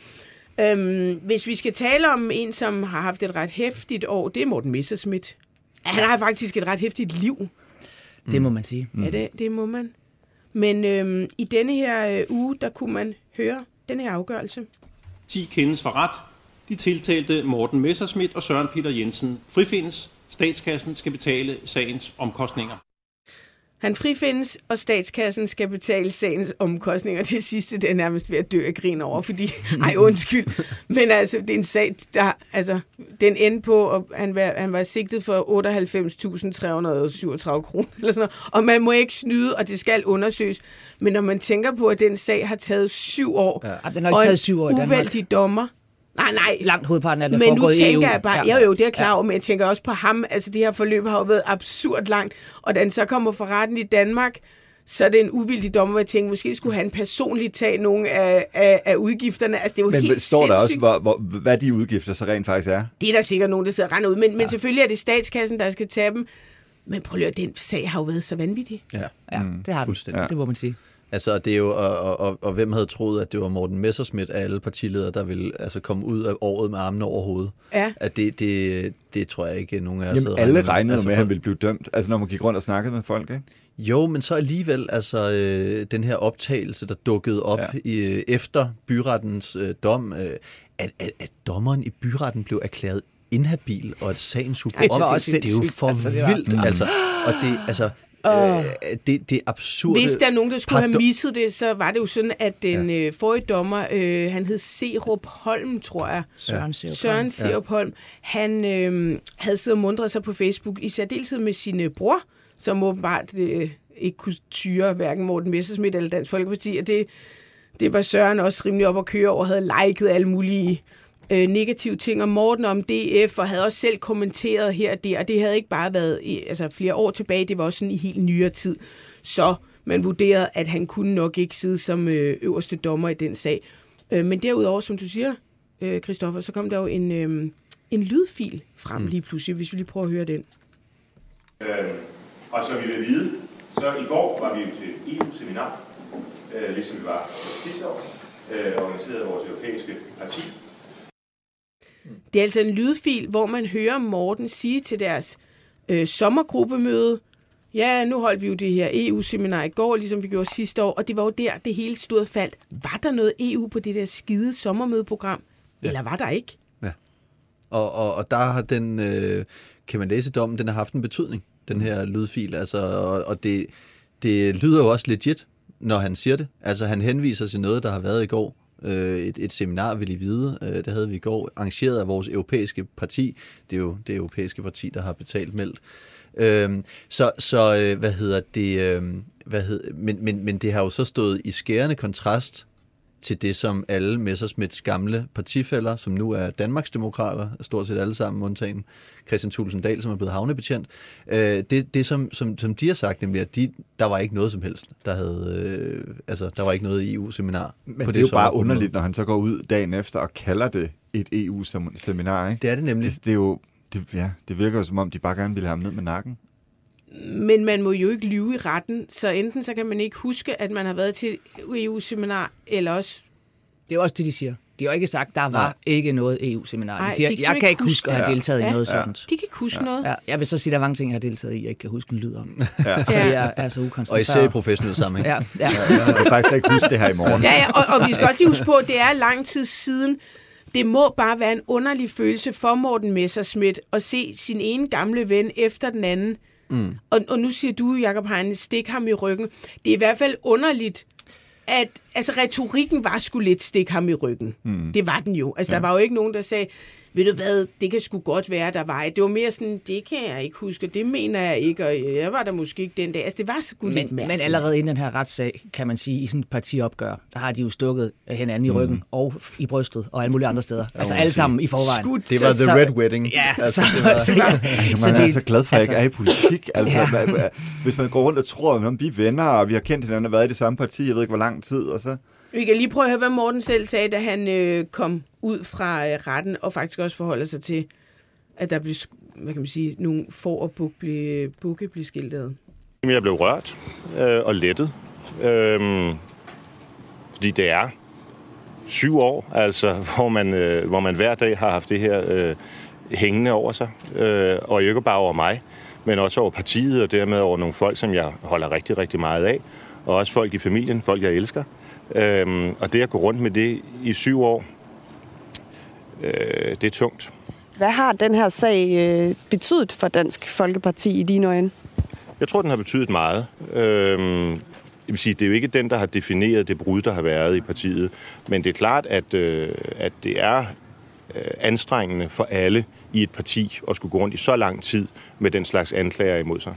Speaker 1: Øhm, hvis vi skal tale om en, som har haft et ret hæftigt år, det er Morten Messerschmidt. Han har faktisk et ret hæftigt liv.
Speaker 2: Det må man sige.
Speaker 1: Mm. Ja, det, det må man. Men øhm, i denne her øh, uge, der kunne man høre den her afgørelse.
Speaker 6: 10 kendes for ret. De tiltalte Morten Messerschmidt og Søren Peter Jensen frifindes. Statskassen skal betale sagens omkostninger.
Speaker 1: Han frifindes, og statskassen skal betale sagens omkostninger. Det sidste, det er nærmest ved at dø af grin over, fordi, ej undskyld, men altså, det er en sag, der, altså, den endte på, og han var, han var sigtet for 98.337 kroner, eller sådan noget, og man må ikke snyde, og det skal undersøges. Men når man tænker på, at den sag har taget syv år, ja.
Speaker 2: Ja, den har ikke taget syv år Danmark.
Speaker 1: uvældig dommer, nej, nej,
Speaker 2: Langt hovedparten af det
Speaker 1: men nu tænker jeg bare, ja. jo jo, det er klar over, men jeg tænker også på ham. Altså det her forløb har jo været absurd langt, og da han så kommer for retten i Danmark, så er det en uvildig dommer, hvor jeg tænker, måske skulle han personligt tage nogle af, af, af udgifterne. Altså det er jo
Speaker 3: Men
Speaker 1: helt
Speaker 3: står der også,
Speaker 1: sindssygt.
Speaker 3: hvor, hvor, hvad de udgifter så rent faktisk er?
Speaker 1: Det er der sikkert nogen, der sidder og ud, men, ja. men selvfølgelig er det statskassen, der skal tage dem. Men prøv lige at høre, den sag har jo været så vanvittig.
Speaker 4: Ja.
Speaker 2: Ja, det har den.
Speaker 4: fuldstændig.
Speaker 2: Det må man sige.
Speaker 4: Altså, det er jo, og, og, og, og hvem havde troet, at det var Morten Messerschmidt af alle partiledere, der ville altså, komme ud af året med armene over hovedet?
Speaker 1: Ja.
Speaker 4: At det, det, det tror jeg ikke, nogen af os
Speaker 3: Jamen, alle
Speaker 4: regnet
Speaker 3: regnede
Speaker 4: Altså,
Speaker 3: med, at han ville blive dømt. Altså, når man gik rundt og snakkede med folk, ikke?
Speaker 4: Jo, men så alligevel, altså øh, den her optagelse, der dukkede op
Speaker 3: Ja.
Speaker 4: i, øh, efter byrettens øh, dom, øh, at, at, at dommeren i byretten blev erklæret inhabil, og at sagen skulle gå
Speaker 2: det var
Speaker 4: op.
Speaker 2: også
Speaker 4: Det er jo
Speaker 2: sindssygt.
Speaker 4: for
Speaker 2: Altså, det var-
Speaker 4: vildt, altså. Og det, altså, øh, det, det er absurd.
Speaker 1: Hvis der er nogen, der skulle have misset det, så var det jo sådan, at den ja. øh, forrige dommer, øh, han hed Serup Holm, tror jeg.
Speaker 2: Søren Serup
Speaker 1: Søren Serup Holm. Han øh, havde siddet og mundret sig på Facebook, i særdeleshed med sin øh, bror, som åbenbart øh, ikke kunne tyre hverken Morten Messerschmidt eller Dansk Folkeparti. Og det, det var Søren også rimelig op at køre over, havde liket alle mulige øh, negative ting om Morten om DF, og havde også selv kommenteret her og der, og det havde ikke bare været i, altså, flere år tilbage, det var også sådan i helt nyere tid. Så man vurderede, at han kunne nok ikke sidde som øh, øverste dommer i den sag. Øh, men derudover, som du siger, øh, Christoffer, så kom der jo en, øh, en lydfil frem lige pludselig, hvis vi lige prøver at høre den.
Speaker 7: Øh, og som I vil vide, så i går var vi jo til EU-seminar, øh, ligesom vi var sidste år, øh, organiseret af vores europæiske parti.
Speaker 1: Det er altså en lydfil, hvor man hører Morten sige til deres øh, sommergruppemøde, ja, nu holdt vi jo det her EU-seminar i går, ligesom vi gjorde sidste år, og det var jo der, det hele stod og faldt. Var der noget EU på det der skide sommermødeprogram, ja. eller var der ikke?
Speaker 4: Og, og, og der har den, øh, kan man læse dommen, den har haft en betydning, den her lydfil. Altså, og, og det, det lyder jo også legit, når han siger det. Altså han henviser til noget, der har været i går. Øh, et, et seminar, vil I vide, øh, det havde vi i går, arrangeret af vores europæiske parti. Det er jo det europæiske parti, der har betalt meldt. Øh, så, så øh, hvad hedder det, øh, hvad hed, men, men, men det har jo så stået i skærende kontrast til det, som alle Messersmiths gamle partifælder, som nu er Danmarksdemokrater, stort set alle sammen, undtagen Christian Thulesen Dahl, som er blevet havnebetjent, øh, det, det som, som, som de har sagt, nemlig at de, der var ikke noget som helst. Der, havde, øh, altså, der var ikke noget EU-seminar.
Speaker 3: Men på det, det er jo bare underligt, når han så går ud dagen efter og kalder det et EU-seminar, ikke?
Speaker 4: Det er det nemlig.
Speaker 3: Det, det, er jo, det, ja, det virker jo som om, de bare gerne ville have ham ned med nakken.
Speaker 1: Men man må jo ikke lyve i retten, så enten så kan man ikke huske, at man har været til EU-seminar, eller også...
Speaker 2: Det er også det, de siger. De har jo ikke sagt, der var Nej. ikke noget EU-seminar. De siger,
Speaker 1: de kan
Speaker 2: jeg kan ikke
Speaker 1: huske
Speaker 2: huske at have deltaget
Speaker 1: Ja.
Speaker 2: i noget
Speaker 1: Ja.
Speaker 2: sådan.
Speaker 1: De kan ikke huske noget.
Speaker 2: Ja, jeg vil så sige, at der er mange ting, jeg har deltaget i, jeg ikke kan huske en lyd om.
Speaker 3: Ja.
Speaker 2: Fordi jeg er så ukoncentreret.
Speaker 4: Og især i professionel sammenhæng.
Speaker 2: Ja, ja.
Speaker 3: Jeg kan faktisk ikke huske det her i morgen.
Speaker 1: Ja, ja og, og vi skal også lige huske på, at det er lang tid siden. Det må bare være en underlig følelse for Morten Messerschmidt at se sin ene gamle ven efter den anden.
Speaker 4: Mm.
Speaker 1: Og, og nu siger du, Jacob Heine, stik ham i ryggen. Det er i hvert fald underligt, at altså, retorikken var sgu lidt stik ham i ryggen. Mm. Det var den jo. Altså, ja. der var jo ikke nogen, der sagde, ved du hvad, det kan sgu godt være, der var et. Det var mere sådan, det kan jeg ikke huske, det mener jeg ikke, og jeg var der måske ikke den dag. Altså, det var sgu lidt
Speaker 2: Men,
Speaker 1: mærkeligt.
Speaker 2: men allerede inden den her retssag, kan man sige, i sådan et partiopgør, der har de jo stukket hinanden i ryggen mm. og i brystet og alle mulige andre steder. Altså alle sammen i forvejen.
Speaker 1: Skudt.
Speaker 4: Det var
Speaker 2: Så-
Speaker 4: The
Speaker 2: så-
Speaker 4: Red Wedding.
Speaker 2: Ja,
Speaker 4: Altså,
Speaker 2: så,
Speaker 4: det var-
Speaker 2: så, ja,
Speaker 3: Så man er så glad for, at jeg ikke er i politik. Altså,
Speaker 2: Ja.
Speaker 3: ja. Hvis man går rundt og tror, at vi er venner, og vi har kendt hinanden og været i det samme parti, jeg ved ikke, hvor lang tid, og så...
Speaker 1: Vi kan lige prøve at høre, hvad Morten selv sagde, da han øh, kom ud fra øh, retten, og faktisk også forholder sig til, at der blev, hvad kan man sige, nogle for og buk blev, øh, bukke blev skiltet.
Speaker 7: Jeg blev rørt øh, og lettet, øh, fordi det er syv år, altså, hvor man, øh, hvor man hver dag har haft det her øh, hængende over sig, øh, og ikke bare over mig, men også over partiet, og dermed over nogle folk, som jeg holder rigtig, rigtig meget af, og også folk i familien, folk jeg elsker. Øh, og det at gå rundt med det i syv år, øh, det er tungt.
Speaker 8: Hvad har den her sag øh, betydet for Dansk Folkeparti i dine øjne?
Speaker 7: Jeg tror, den har betydet meget. Øhm, jeg vil sige, det er jo ikke den, der har defineret det brud, der har været i partiet. Men det er klart, at, øh, at det er øh, anstrengende for alle i et parti at skulle gå rundt i så lang tid med den slags anklager imod sig.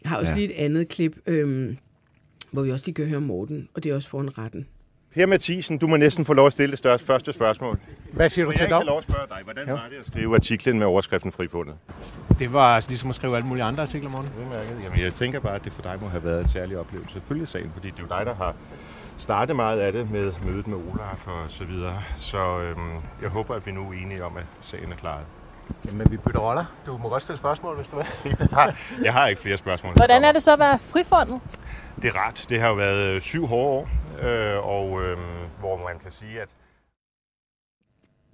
Speaker 1: Jeg har også
Speaker 3: Ja.
Speaker 1: lige et andet klip, øhm, hvor vi også lige kan høre Morten, og det er også foran retten.
Speaker 7: Per Mathisen, du må næsten få lov at stille det største, første spørgsmål.
Speaker 9: Hvad siger du
Speaker 7: jeg
Speaker 9: til
Speaker 7: ikke have
Speaker 9: dom?
Speaker 7: lov at spørge dig, hvordan
Speaker 9: Jo.
Speaker 7: var det at skrive artiklen med overskriften frifundet?
Speaker 9: Det var altså ligesom at skrive alle mulige andre artikler, Morten.
Speaker 7: Udmærket. Jamen, jeg tænker bare, at det for dig må have været en særlig oplevelse. Selvfølgelig sagen, fordi det er jo dig, der har startet meget af det med mødet med Olaf og så videre. Så øhm, jeg håber, at vi nu er enige om, at sagen er klaret.
Speaker 9: Jamen, vi bytter roller. Du må godt stille spørgsmål, hvis du vil.
Speaker 7: Jeg har, jeg har ikke flere spørgsmål.
Speaker 10: Hvordan er det så at være frifundet?
Speaker 7: Det er ret. Det har jo været øh, syv hårde år, øh, og øh, hvor man kan sige, at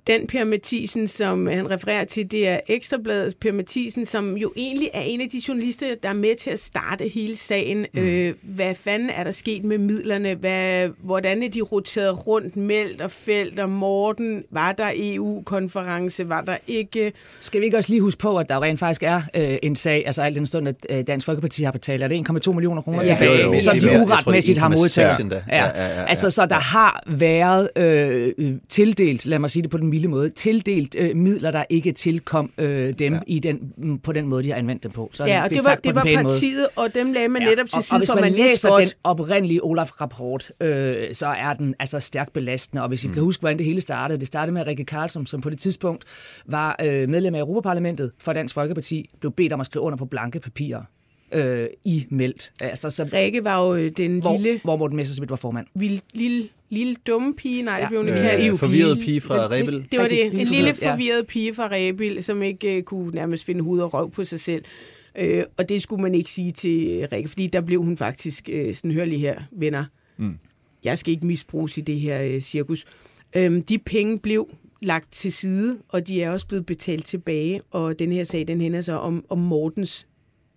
Speaker 1: Den Per Mathisen, som han refererer til, det er Ekstrabladets Per Mathisen, som jo egentlig er en af de journalister, der er med til at starte hele sagen. Mm. Øh, hvad fanden er der sket med midlerne? Hvad, hvordan er de roteret rundt? Meldt og Felt og Morten? Var der EU-konference? Var der ikke?
Speaker 2: Skal vi ikke også lige huske på, at der rent faktisk er øh, en sag, altså alt den stund, at øh, Dansk Folkeparti har betalt, er det 1,2 millioner kroner
Speaker 4: Ja,
Speaker 2: tilbage,
Speaker 4: jo, jo.
Speaker 2: som de
Speaker 4: er
Speaker 2: uretmæssigt har
Speaker 4: 1,6
Speaker 2: modtaget.
Speaker 4: endda.
Speaker 2: Ja.
Speaker 4: Ja, ja, ja, ja.
Speaker 2: Altså, så der har været øh, tildelt, lad mig sige det på den milde måde, tildelt øh, midler, der ikke tilkom øh, dem ja. i den, mm, på den måde, de har anvendt dem på. Så
Speaker 1: Ja, og
Speaker 2: det
Speaker 1: var, det var
Speaker 2: pæne måde.
Speaker 1: partiet, og dem lagde man netop til
Speaker 2: og, og
Speaker 1: side,
Speaker 2: hvis
Speaker 1: for
Speaker 2: man,
Speaker 1: man
Speaker 2: læser
Speaker 1: godt,
Speaker 2: den oprindelige Olaf-rapport, øh, så er den altså stærkt belastende. Og hvis I mm. kan huske, hvordan det hele startede, det startede med, Rikke Karlsson, som på det tidspunkt var øh, medlem af Europaparlamentet for Dansk Folkeparti, blev bedt om at skrive under på blanke papirer. Øh, i Meldt. Altså, så,
Speaker 1: Rikke var jo øh, den
Speaker 2: hvor,
Speaker 1: lille,
Speaker 2: hvor Morten Messersmith var formand.
Speaker 1: lille, lille, lille dumme pige. Nej, det
Speaker 2: Ja.
Speaker 1: blev hun
Speaker 4: Øh,
Speaker 1: ikke. her.
Speaker 4: forvirret pige fra
Speaker 1: Den-
Speaker 4: Rebild.
Speaker 1: Det var det. En lille
Speaker 2: forvirret, ja.
Speaker 1: pige fra Rebild, som ikke uh, kunne nærmest finde hoved og røv på sig selv. Øh, og det skulle man ikke sige til øh, Rikke, fordi der blev hun faktisk øh, sådan, hør lige her, venner.
Speaker 3: Mm.
Speaker 1: Jeg skal ikke misbruges i det her øh, cirkus. Øhm, de penge blev lagt til side, og de er også blevet betalt tilbage, og den her sag, den hænder sig om, om Mortens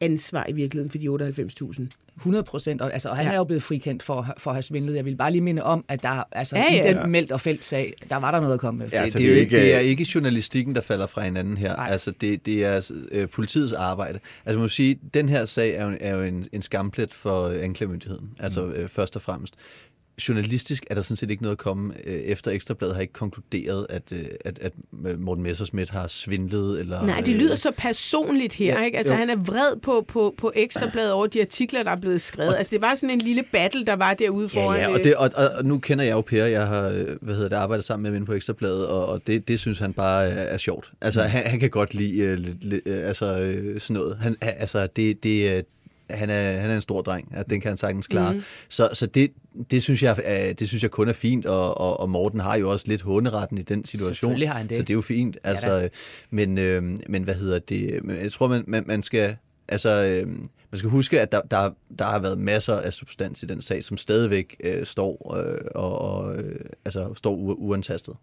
Speaker 1: ansvar i virkeligheden for de 98.000.
Speaker 2: 100 procent, og, altså, og han
Speaker 1: Ja.
Speaker 2: er jo blevet frikendt for, for at have svindlet. Jeg vil bare lige minde om, at der altså,
Speaker 1: Ja,
Speaker 2: ja, i den meldt og felt sag, der var der noget at komme efter.
Speaker 3: Ja,
Speaker 4: det,
Speaker 3: så
Speaker 4: det, er
Speaker 3: det
Speaker 4: jo
Speaker 3: er
Speaker 4: ikke, det er ikke journalistikken, der falder fra hinanden her.
Speaker 2: Nej.
Speaker 4: Altså, det, det er øh, politiets arbejde. Altså, man må sige, den her sag er jo, er jo en, en skamplet for øh, anklagemyndigheden. Altså, øh, først og fremmest. Journalistisk er der sådan set ikke noget at komme øh, efter Ekstrabladet har ikke konkluderet, at, øh, at, at Morten Messersmith har svindlet. Eller,
Speaker 1: Nej, det
Speaker 4: øh,
Speaker 1: lyder så personligt her,
Speaker 4: Ja,
Speaker 1: ikke? Altså,
Speaker 4: jo.
Speaker 1: han er vred på, på, på Ekstrabladet over de artikler, der er blevet skrevet. Altså, det var sådan en lille battle, der var derude foran.
Speaker 4: Ja, ja, og,
Speaker 1: øh,
Speaker 4: det, og, og, og nu kender jeg jo Per, jeg har øh, hvad hedder det, arbejdet sammen med ham inde på Ekstrabladet, og, og det, det synes han bare er, er sjovt. Altså, han, han kan godt lide øh, lidt, lidt, øh, altså, øh, sådan noget. Han, altså, det, det, øh, han er, han er en stor dreng, at den kan han sagtens klare. Mm. Så, så det, det, synes jeg, er, det synes jeg kun er fint, og, og, og Morten har jo også lidt håneretten i den situation.
Speaker 2: Selvfølgelig har han det.
Speaker 4: Så det er jo fint. Altså, øh, men, øh, men hvad hedder det? Jeg tror, man, man, man skal... Altså, øh, man skal huske, at der, der, der har været masser af substans i den sag, som stadigvæk øh, står, øh, og, og, øh, altså, står u- uantastet.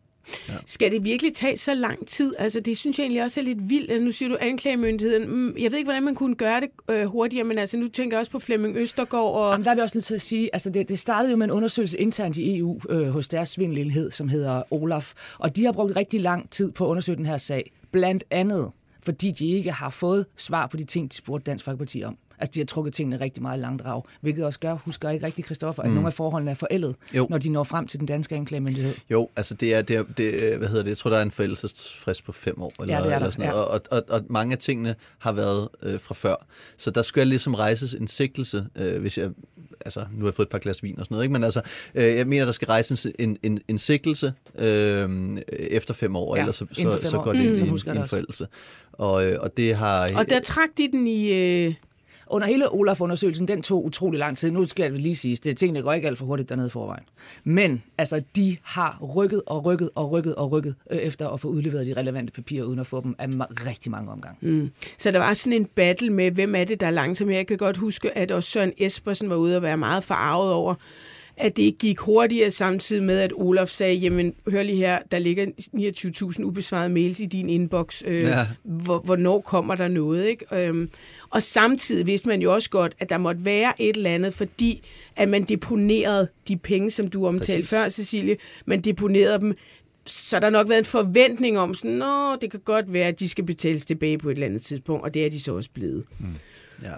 Speaker 1: Skal det virkelig tage så lang tid? Altså, det synes jeg egentlig også er lidt vildt. Altså, nu siger du anklagemyndigheden. Mm, Jeg ved ikke, hvordan man kunne gøre det øh, hurtigere, men altså, nu tænker jeg også på Flemming Østergaard. Og...
Speaker 2: Jamen, der er vi også nødt til at sige, altså det, det startede jo med en undersøgelse internt i EU øh, hos deres svindelenhed, som hedder Olaf. Og de har brugt rigtig lang tid på at undersøge den her sag. Blandt andet, fordi de ikke har fået svar på de ting, de spurgte Dansk Folkeparti om. Altså, de har trukket tingene rigtig meget i langdrag, hvilket også gør, husker ikke rigtig, Christoffer, at mm. nogle af forholdene er forældet,
Speaker 4: Jo.
Speaker 2: når de når frem til den danske anklagemyndighed.
Speaker 4: Jo, altså det er, det er det, hvad hedder det, jeg tror, der er en forældelsesfrist på fem år, eller,
Speaker 2: Ja, det er der,
Speaker 4: eller sådan noget,
Speaker 2: ja.
Speaker 4: og, og, og mange af tingene har været øh, fra før. Så der skal ligesom rejses en sigtelse, øh, hvis jeg, altså nu har jeg fået et par glas vin og sådan noget, ikke? men altså, øh, jeg mener, der skal rejses en, en, en sigtelse øh, efter fem år,
Speaker 2: Ja,
Speaker 4: ellers så, så, så
Speaker 2: år.
Speaker 4: går det
Speaker 2: Mm.
Speaker 4: ind i en, en forældelse. Og, øh, og det har...
Speaker 1: og der trak de den i... Øh...
Speaker 2: Under hele Olaf-undersøgelsen, den tog utrolig lang tid. Nu skal det lige sige, det tingene går ikke alt for hurtigt dernede i forvejen. Men altså, de har rykket og rykket og rykket og rykket øh, efter at få udleveret de relevante papirer, uden at få dem af ma- rigtig mange omgange.
Speaker 1: Mm. Så der var sådan en battle med, hvem er det, der er langsomt. Jeg kan godt huske, at også Søren Espersen var ude og være meget forarvet over, at det ikke gik hurtigere samtidig med, at Olaf sagde, jamen hør lige her, der ligger 29.000 ubesvarede mails i din inbox. Øh, ja.
Speaker 4: Ja.
Speaker 1: hvor, hvornår kommer der noget? Ikke? Øhm, og samtidig vidste man jo også godt, at der måtte være et eller andet, fordi at man deponerede de penge, som du omtalte
Speaker 4: Præcis.
Speaker 1: før, Cecilie, man deponerede dem så der har nok været en forventning om sådan, nå, det kan godt være, at de skal betales tilbage på et eller andet tidspunkt, og det er de så også blevet.
Speaker 4: Ja.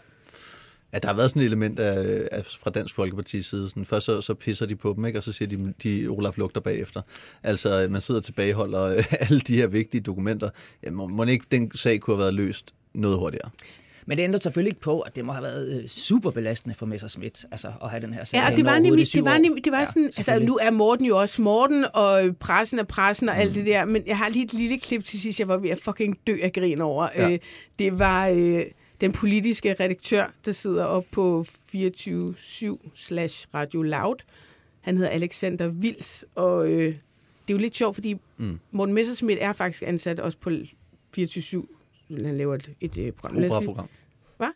Speaker 4: Ja, der har været sådan et element af, af, fra Dansk Folkeparti's side. Sådan, først så, så pisser de på dem, ikke? og så siger de, de Olaf lugter bagefter. Altså, man sidder og tilbageholder øh, alle de her vigtige dokumenter. Ja, må, må ikke den sag kunne have været løst noget hurtigere?
Speaker 2: Men det ændrer selvfølgelig ikke på, at det må have været øh, super belastende for Messerschmidt altså, at have den her sag.
Speaker 1: Ja, og det var nemlig, det var, nemlig, det var
Speaker 2: Ja,
Speaker 1: sådan, altså
Speaker 2: selvfølgelig.
Speaker 1: nu er Morten jo også Morten, og pressen er pressen og alt det der, men jeg har lige et lille klip til sidst, jeg var ved at fucking dø af grin over.
Speaker 4: Ja.
Speaker 1: Øh, det var øh, den politiske redaktør, der sidder op på 24-7 slash Radio Loud. Han hedder Alexander Vils, og øh, det er jo lidt sjovt, fordi
Speaker 4: Mm.
Speaker 1: Morten Messerschmidt er faktisk ansat også på 24-7. Han laver et, et, et program. Os lige-
Speaker 4: Operaprogram.
Speaker 1: Hvad?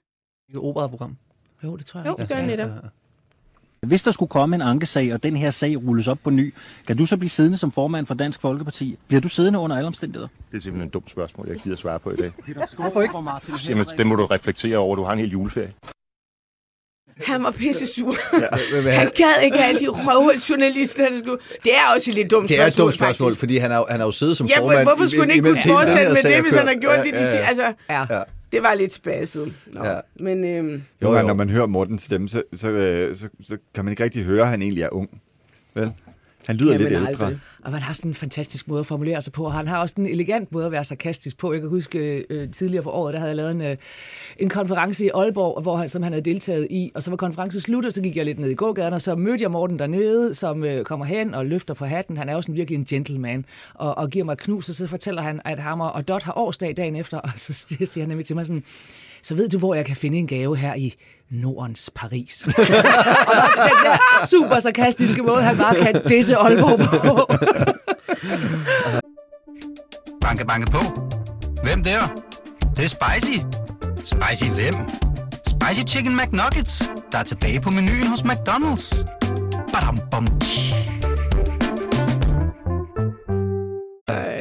Speaker 4: Et operaprogram.
Speaker 2: Jo, det tror jeg.
Speaker 1: Jo, det gør han netop.
Speaker 10: Hvis der skulle komme en ankesag, og den her sag rulles op på ny, kan du så blive siddende som formand for Dansk Folkeparti? Bliver du siddende under alle omstændigheder?
Speaker 7: Det er simpelthen et dumt spørgsmål, jeg gider svare på i dag.
Speaker 10: Hvorfor ikke?
Speaker 7: Jamen, det må du reflektere over. Du har en hel juleferie.
Speaker 1: Han var pisse sur.
Speaker 4: Men
Speaker 1: Han gad ikke have alle de røvhulsjournalister, der skulle... Det er også et lidt dumt
Speaker 4: Det er
Speaker 1: spørgsmål,
Speaker 4: et dumt spørgsmål,
Speaker 1: faktisk.
Speaker 4: fordi han har, han har jo siddet som
Speaker 1: Ja,
Speaker 4: formand.
Speaker 1: men hvorfor skulle han ikke kunne fortsætte med det, hvis han har gjort
Speaker 4: Ja,
Speaker 1: det, de
Speaker 4: ja,
Speaker 1: siger?
Speaker 4: ja.
Speaker 1: Altså,
Speaker 2: Ja.
Speaker 1: Det var lidt spasset. Nå,
Speaker 4: Ja.
Speaker 1: men øhm,
Speaker 4: Jo,
Speaker 3: gange, når
Speaker 4: jo.
Speaker 3: man hører Mortens stemme, så, så, øh, så, så kan man ikke rigtig høre, at han egentlig er ung. Vel? Han lyder lidt
Speaker 1: man
Speaker 3: ældre.
Speaker 1: aldrig.
Speaker 2: Og man har sådan en fantastisk måde at formulere sig på. og Han har også en elegant måde at være sarkastisk på. Jeg kan huske øh, tidligere på året, der havde jeg lavet en, øh, en konference i Aalborg, hvor han, som han havde deltaget i. Og så var konferencen slut, og så gik jeg lidt ned i gågaden, og så mødte jeg Morten dernede, som øh, kommer hen og løfter på hatten. Han er jo sådan virkelig en gentleman, og, og giver mig et knus, og så fortæller han, at Hammer og Dot har årsdag dagen efter, og så siger siger han nemlig til mig sådan, så ved du, hvor jeg kan finde en gave her i Nordens Paris. og den der super sarkastiske måde, han bare kan disse Aalborg på.
Speaker 11: Banke, banke på. Hvem der? Det, det er spicy. Spicy hvem? Spicy Chicken McNuggets, der er tilbage på menuen hos McDonald's. Badum, bom, tji.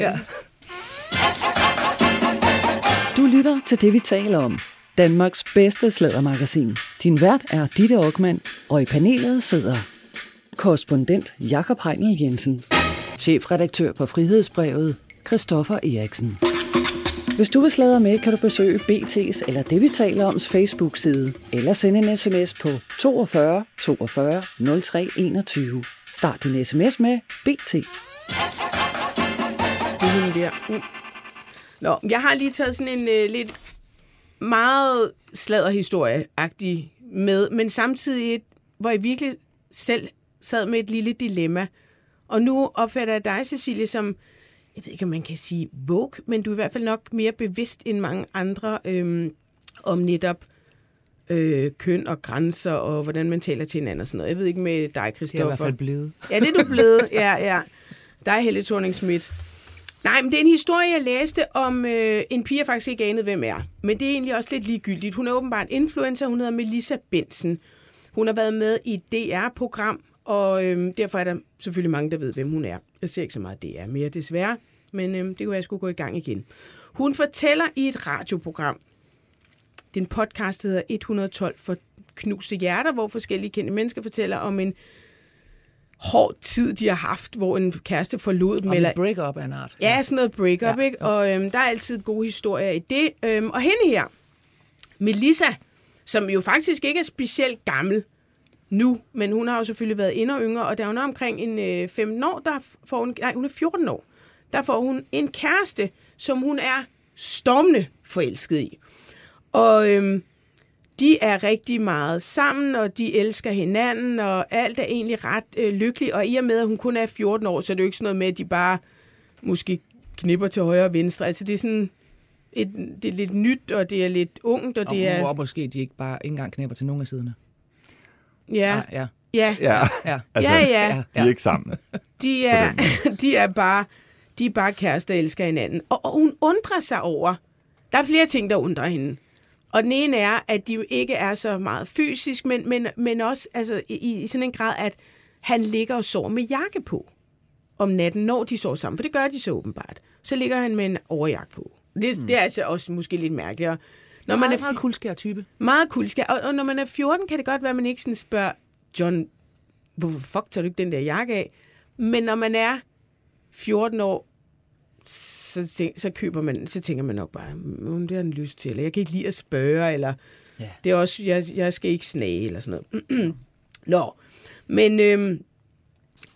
Speaker 2: Ja.
Speaker 5: Du lytter til det, vi taler om. Danmarks bedste slædermagasin. Din vært er Ditte Aukmann, og i panelet sidder korrespondent Jakob Heinel Jensen, chefredaktør på Frihedsbrevet, Christoffer Eriksen. Hvis du vil sladre med, kan du besøge BT's eller det, vi taler om, Facebook-side, eller sende en sms på 42 42 03 21. Start din sms med BT.
Speaker 1: Det er der. Mm. Nå, jeg har lige taget sådan en uh, lidt meget sladderhistorie-agtig med, men samtidig et, hvor jeg virkelig selv sad med et lille dilemma. Og nu opfatter jeg dig, Cecilie, som, jeg ved ikke, om man kan sige vogue, men du er i hvert fald nok mere bevidst end mange andre øhm, om netop øh, køn og grænser, og hvordan man taler til hinanden og sådan noget. Jeg ved ikke med dig,
Speaker 2: Det er i
Speaker 1: Christoffer.
Speaker 2: hvert fald blevet.
Speaker 1: Ja, det er du blevet. Ja, ja. Dig, Helle thorning -Schmidt. Nej, men det er en historie, jeg læste om øh, en pige, jeg faktisk ikke anede, hvem er. Men det er egentlig også lidt ligegyldigt. Hun er åbenbart influencer. Hun hedder Melissa Benson. Hun har været med i et DR-program, og øh, derfor er der selvfølgelig mange, der ved, hvem hun er. Jeg ser ikke så meget DR mere, desværre. Men øh, det kunne være, jeg skulle gå i gang igen. Hun fortæller i et radioprogram, Den podcast, der hedder 112 for knuste hjerter, hvor forskellige kendte mennesker fortæller om en hård tid, de har haft, hvor en kæreste forlod dem.
Speaker 2: Om
Speaker 1: Eller,
Speaker 2: break-up af en art.
Speaker 1: Ja, sådan noget breakup,
Speaker 2: Ja,
Speaker 1: ikke? Og øhm, der er altid gode historier i det. Øhm, og hende her, Melissa, som jo faktisk ikke er specielt gammel nu, men hun har jo selvfølgelig været endnu yngre, og da hun er omkring en øh, 15 år, der får hun, nej, hun er 14 år, der får hun en kæreste, som hun er stormende forelsket i. Og øhm, de er rigtig meget sammen, og de elsker hinanden, og alt er egentlig ret øh, lykkeligt. Og i og med, at hun kun er 14 år, så er det jo ikke sådan noget med, at de bare måske knipper til højre og venstre. Altså det er sådan, et, det er lidt nyt, og det er lidt ungt, og
Speaker 2: Og
Speaker 1: det er...
Speaker 2: måske de ikke bare ikke engang knæpper til nogen af siderne.
Speaker 1: Ja,
Speaker 2: Ah, ja.
Speaker 1: ja,
Speaker 3: Ja,
Speaker 2: ja.
Speaker 3: altså,
Speaker 1: ja, ja.
Speaker 3: de er ikke sammen.
Speaker 1: De er, de er bare, de er bare kærester, der elsker hinanden. Og, og hun undrer sig over, der er flere ting, der undrer hende. Og den ene er, at de jo ikke er så meget fysisk, men, men, men også altså, i, i sådan en grad, at han ligger og sover med jakke på om natten, når de sover sammen. For det gør de så åbenbart. Så ligger han med en overjakke på. Det, mm. det er altså også måske lidt mærkeligt. Og Når man er
Speaker 2: meget kuldskær type.
Speaker 1: meget kuldskær. Og, og når man er 14, kan det godt være, at man ikke sådan spørger, John, hvorfor fuck tager du ikke den der jakke af? Men når man er 14 år, så, tænk, så køber man, så tænker man nok bare, "Mm, det har han lyst til, eller jeg kan ikke lide at spørge, eller
Speaker 2: Ja.
Speaker 1: det er også, jeg, jeg skal ikke snage, eller sådan noget. Nå, men øhm,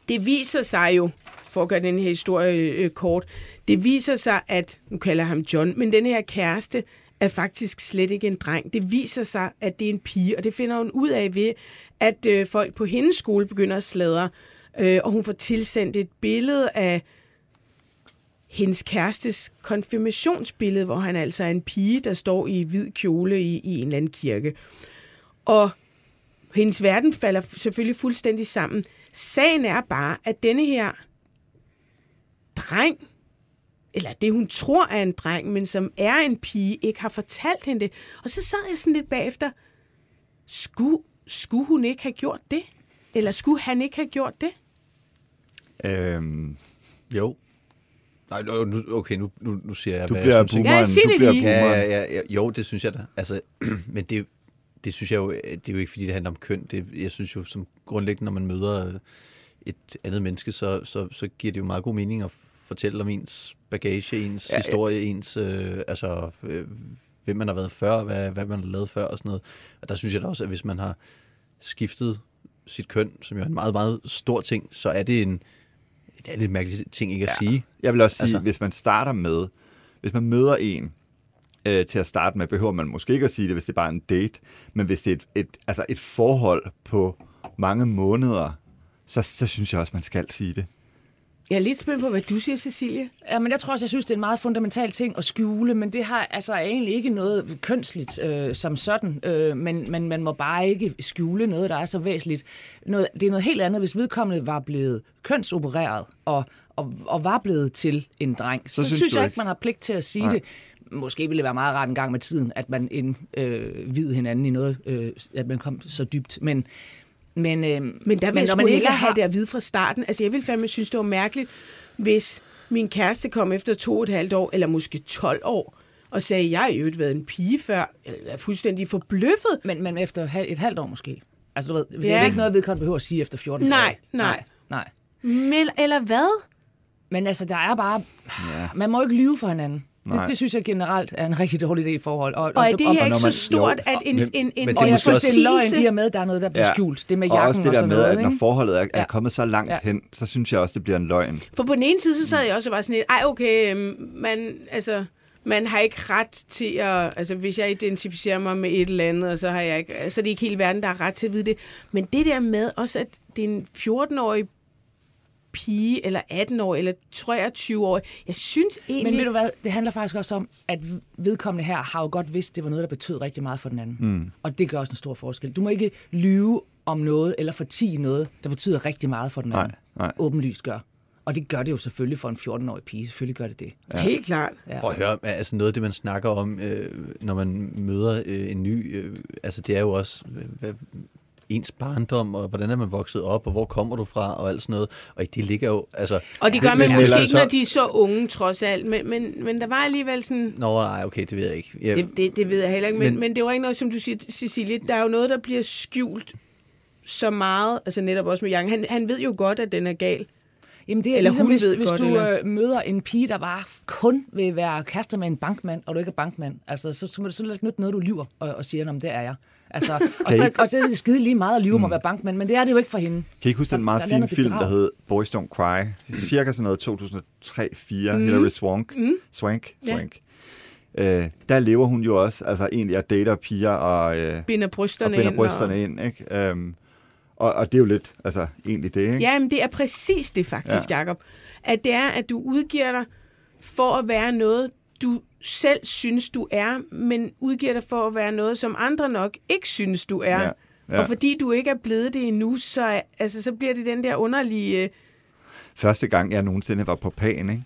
Speaker 1: det viser sig jo, for at gøre den her historie øh, kort, det viser sig, at, nu kalder jeg ham John, men den her kæreste er faktisk slet ikke en dreng. Det viser sig, at det er en pige, og det finder hun ud af ved, at øh, folk på hendes skole begynder at sladre, øh, og hun får tilsendt et billede af hendes kærestes konfirmationsbillede, hvor han altså er en pige, der står i hvid kjole i, i en eller anden kirke. Og hendes verden falder selvfølgelig fuldstændig sammen. Sagen er bare, at denne her dreng, eller det hun tror er en dreng, men som er en pige, ikke har fortalt hende det. Og så sad jeg sådan lidt bagefter, skulle, skulle hun ikke have gjort det? Eller skulle han ikke have gjort det?
Speaker 3: Øhm,
Speaker 4: Jo. Nej, nu- okay, nu, nu, nu siger jeg,
Speaker 3: du
Speaker 4: hvad
Speaker 3: bliver
Speaker 4: jeg synes.
Speaker 1: Ja, sig
Speaker 3: du
Speaker 1: det
Speaker 3: bliver
Speaker 1: lige.
Speaker 4: Ja, ja, ja, ja, jo, det synes jeg da. Altså, men det, det synes jeg jo, det er jo ikke, fordi det handler om køn. Det, jeg synes jo, som grundlæggende, når man møder et andet menneske, så, så, så giver det jo meget god mening at fortælle om ens bagage, ens
Speaker 3: ja.
Speaker 4: historie, ens, øh, altså, øh, hvem man har været før, hvad, hvad man har lavet før og sådan noget. Og der synes jeg da også, at hvis man har skiftet sit køn, som jo er en meget, meget stor ting, så er det en det er lidt mærkelig ting ikke at ja. sige.
Speaker 3: Jeg vil også sige,
Speaker 4: altså.
Speaker 3: hvis man starter med, hvis man møder en øh, til at starte med, behøver man måske ikke at sige det, hvis det er bare en date, men hvis det er et, et, altså et forhold på mange måneder, så, så synes jeg også, man skal sige det.
Speaker 1: Jeg er lidt spændt på, hvad du siger, Cecilie.
Speaker 2: Ja, men jeg tror også, jeg synes, det er en meget fundamental ting at skjule, men det har altså egentlig ikke noget kønsligt øh, som sådan, øh, men, men man må bare ikke skjule noget, der er så væsentligt. Noget, det er noget helt andet, hvis vedkommende var blevet kønsopereret og, og, og var blevet til en dreng. Så, så
Speaker 3: synes
Speaker 2: synes jeg
Speaker 3: ikke?
Speaker 2: ikke, man har pligt til at sige
Speaker 3: Nej.
Speaker 2: det. Måske ville det være meget rart en gang med tiden, at man indvid øh, hinanden i noget, øh, at man kom så dybt. Men, men, øh,
Speaker 1: Men der vil jeg
Speaker 2: når
Speaker 1: sgu
Speaker 2: man
Speaker 1: ikke
Speaker 2: har-
Speaker 1: have det at vide fra starten. Altså, jeg ville fandme synes, det var mærkeligt, hvis min kæreste kom efter to og et halvt år, eller måske 12 år, og sagde, jeg har jo ikke været en pige før. Jeg er fuldstændig forbløffet.
Speaker 2: Men, men efter et halvt år måske. Altså, du ved, det
Speaker 1: Ja.
Speaker 2: er ikke noget, vedkommende behøver at sige efter 14
Speaker 1: Nej,
Speaker 2: dage.
Speaker 1: nej.
Speaker 2: nej.
Speaker 1: Men, eller hvad?
Speaker 2: Men altså, der er bare...
Speaker 3: Ja.
Speaker 2: Man må ikke lyve for hinanden. Det,
Speaker 3: Nej.
Speaker 2: det synes jeg generelt er en rigtig dårlig idé i forhold. Og,
Speaker 1: Og er det her ikke så stort,
Speaker 3: jo.
Speaker 1: at en,
Speaker 4: Men-
Speaker 1: en, en,
Speaker 4: men det
Speaker 2: og
Speaker 4: er
Speaker 2: jeg synes, det er en løgn i og med, at der er noget, der bliver skjult. Det med
Speaker 3: og
Speaker 2: jakken
Speaker 3: også det der
Speaker 2: sådan
Speaker 3: med,
Speaker 2: noget,
Speaker 3: at når forholdet er, er
Speaker 2: Ja.
Speaker 3: kommet så langt
Speaker 2: Ja.
Speaker 3: hen, så synes jeg også, det bliver en løgn.
Speaker 1: For på den ene side, så sad jeg også og var sådan lidt, ej okay, øhm, man, altså, man har ikke ret til at, altså hvis jeg identificerer mig med et eller andet, og så har jeg ikke, så er det ikke hele verden, der har ret til at vide det. Men det der med også, at det er en 14-årig pige, eller 18-årig, eller 23-årig, jeg synes egentlig...
Speaker 2: Men ved du hvad, det handler faktisk også om, at vedkommende her har jo godt vidst, det var noget, der betød rigtig meget for den anden. Mm. Og det gør også en stor forskel. Du må ikke lyve om noget, eller fortige noget, der betyder rigtig meget for den
Speaker 3: Nej,
Speaker 2: anden.
Speaker 3: nej.
Speaker 2: Åbenlyst gør. Og det gør det jo selvfølgelig for en 14-årig pige. Selvfølgelig gør det det.
Speaker 1: Ja. Helt klart.
Speaker 2: Ja.
Speaker 4: Prøv at høre, altså noget af det, man snakker om, øh, når man møder øh, en ny, øh, altså det er jo også, øh, hvad, ens barndom, og hvordan er man vokset op, og hvor kommer du fra, og alt sådan noget. Og det ligger jo, altså...
Speaker 1: Og det gør man måske ikke,
Speaker 4: så-
Speaker 1: når de er så unge, trods alt. Men, men, men der var alligevel sådan...
Speaker 4: Nå, nej, okay, det ved jeg ikke. Jeg,
Speaker 1: Det, det, det ved jeg heller ikke, men, men,
Speaker 4: Men-
Speaker 1: det er jo ikke noget, som du siger, Cecilie, der er jo noget, der bliver skjult så meget, altså netop også med Yang. Han, han ved jo godt, at den er gal.
Speaker 2: Jamen det er
Speaker 1: Eller
Speaker 2: ligesom, hvis,
Speaker 1: ved
Speaker 2: hvis
Speaker 1: godt,
Speaker 2: du
Speaker 1: eller-
Speaker 2: øh, møder en pige, der bare kun vil være kærester med en bankmand, og du ikke er bankmand. Altså, så, så må det så ikke nytte noget, du lyver og, og siger, om det er jeg. Altså, og, så, og så er det skide lige meget at lyve om at være bankmand, men det er det jo ikke for hende.
Speaker 3: Kan I ikke huske den
Speaker 2: Der-
Speaker 3: meget fine film, der hed Boys Don't Cry? Cirka sådan noget 2003-2004, mm. Hilary Swank. Mm. Swank.
Speaker 1: Ja.
Speaker 3: Swank. Øh, der lever hun jo også, altså egentlig at dater piger og, øh,
Speaker 1: Binder
Speaker 3: og
Speaker 1: brysterne
Speaker 3: binder
Speaker 1: ind.
Speaker 3: brysterne ind. Ikke? Øhm, og, og det er jo lidt, altså egentlig det, ikke?
Speaker 1: Ja, men det er præcis det faktisk, ja.
Speaker 3: Ja.
Speaker 1: Jacob. At det er, at du udgiver dig for at være noget, du selv synes, du er, men udgiver dig for at være noget, som andre nok ikke synes, du er.
Speaker 3: Ja, ja.
Speaker 1: Og fordi du ikke er blevet det endnu, så, er- altså, så bliver det den der underlige... øh,
Speaker 3: Første gang, jeg nogensinde var på Pan, ikke?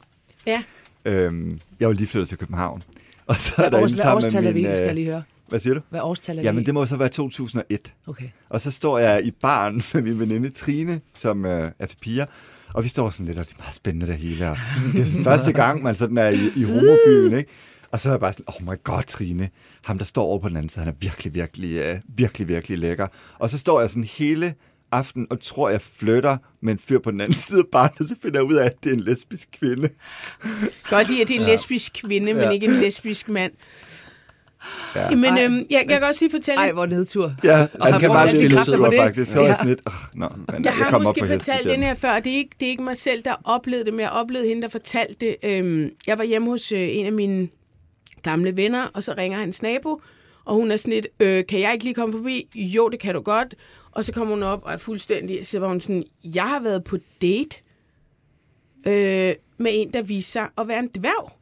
Speaker 1: Ja,
Speaker 3: Øhm, jeg var lige flyttet til København. Og så er
Speaker 2: Hvad,
Speaker 3: der
Speaker 2: års, hvad årstal er vi, skal jeg
Speaker 3: øh,
Speaker 2: lige høre?
Speaker 3: Hvad siger du?
Speaker 2: Hvad årstal er vi?
Speaker 3: Jamen, det må så være 2001.
Speaker 2: Okay.
Speaker 3: Og så står jeg i baren med min veninde Trine, som øh, er til piger, og vi står sådan lidt, og det er meget spændende det hele. Og det er sådan første gang, man sådan er i, i homobyen, ikke? Og så er jeg bare sådan, oh my god, Trine, ham der står over på den anden side, han er virkelig, virkelig, øh, virkelig, virkelig lækker. Og så står jeg sådan hele aften og tror, jeg flytter med en fyr på den anden side af baren, og så finder jeg ud af, at det er en lesbisk kvinde.
Speaker 1: godt lide, at det er en ja. lesbisk kvinde, men
Speaker 3: Ja.
Speaker 1: ikke en lesbisk mand.
Speaker 3: Ja.
Speaker 1: Jamen, øhm, jeg, jeg kan også lige fortælle...
Speaker 2: Ej, hvor nedtur.
Speaker 3: Ja, og det kan bare blive lidt sur,
Speaker 2: det.
Speaker 3: faktisk. Så var jeg sådan lidt, oh, nå, men
Speaker 1: Jeg
Speaker 3: jeg
Speaker 1: har måske fortalt den her før, det er, ikke, det er ikke mig selv, der oplevede det, men jeg oplevede hende, der fortalte det. Øhm, jeg var hjemme hos øh, en af mine gamle venner, og så ringer hans nabo, og hun er sådan lidt, øh, kan jeg ikke lige komme forbi? Jo, det kan du godt. Og så kommer hun op og er fuldstændig, så var hun sådan, jeg har været på date øh, med en, der viser sig at være en dværg.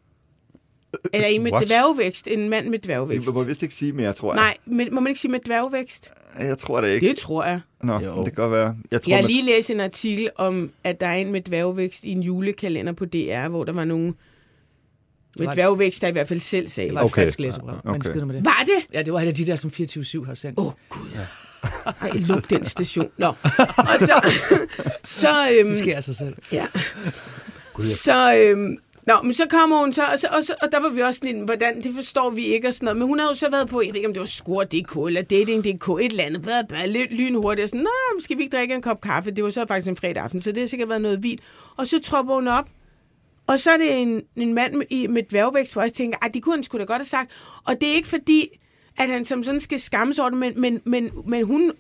Speaker 1: Eller en med
Speaker 3: What?
Speaker 1: dværgvækst, en mand med dværgvækst.
Speaker 3: Jeg må vist ikke sige mere, tror jeg.
Speaker 1: Nej, men må man ikke sige med dværgvækst?
Speaker 3: Jeg tror det ikke.
Speaker 1: Det tror jeg.
Speaker 3: Nå,
Speaker 4: Jo.
Speaker 3: det kan godt være. Jeg tror,
Speaker 1: Jeg har
Speaker 3: man-
Speaker 1: lige læst en artikel om, at der er en med dværgvækst i en julekalender på DR, hvor der var nogen med dværgvækst, der i hvert fald selv sagde.
Speaker 2: Det var
Speaker 1: det.
Speaker 2: et
Speaker 3: Okay.
Speaker 2: falsk læsebrøv. Okay. Skidt med det.
Speaker 1: Var det?
Speaker 2: Ja, det var et af de der, som 24-7 har sendt.
Speaker 1: Åh, oh, Gud. Ej, luk den station. Nå. Og så... så øhm,
Speaker 2: Det sker af sig selv.
Speaker 1: Ja. Så, øhm, nå, men så kommer hun så, og, så, og, så, og der var vi også sådan, hvordan, det forstår vi ikke og sådan noget. Men hun har jo så været på, jeg ved ikke om det var Score.dk eller Dating.dk, et eller andet, bla, bla, lidt lynhurtigt. Og sådan, nå, skal vi ikke drikke en kop kaffe? Det var så faktisk en fredag aften, så det har sikkert været noget vin. Og så tropper hun op, og så er det en, en mand med, med dværgvækst, hvor jeg tænker, at det kunne han skulle da godt have sagt. Og det er ikke fordi, at han som sådan skal skamme sig over det, men, men, men, men hun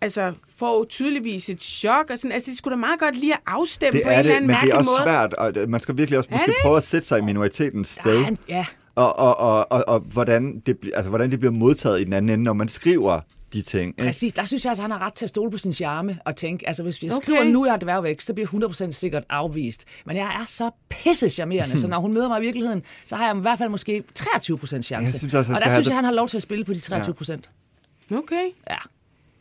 Speaker 1: altså, får jo tydeligvis et chok, og sådan, altså det skulle da meget godt lige at afstemme
Speaker 3: Det
Speaker 1: på en
Speaker 3: er
Speaker 1: eller
Speaker 3: det,
Speaker 1: anden
Speaker 3: men det er også
Speaker 1: måde.
Speaker 3: svært, og man skal virkelig også
Speaker 1: Er
Speaker 3: måske
Speaker 1: det
Speaker 3: prøve at sætte sig i minoritetens sted.
Speaker 2: Han, ja,
Speaker 3: Og, og, og, og, og hvordan, det, altså, hvordan det bliver modtaget i den anden ende, når man skriver de ting. Ikke?
Speaker 2: præcis. Der synes jeg altså, han har ret til at stole på sin charme og tænke, altså hvis jeg
Speaker 1: Okay.
Speaker 2: skriver, nu er jeg dværgvæk, så bliver jeg 100% sikkert afvist. Men jeg er så pisse charmerende, så når hun møder mig i virkeligheden, så har jeg i hvert fald måske 23% chance.
Speaker 3: Jeg synes også, han
Speaker 2: og der synes
Speaker 3: det-
Speaker 2: jeg, han har lov til at spille på de 23%. Ja.
Speaker 1: Okay.
Speaker 2: ja.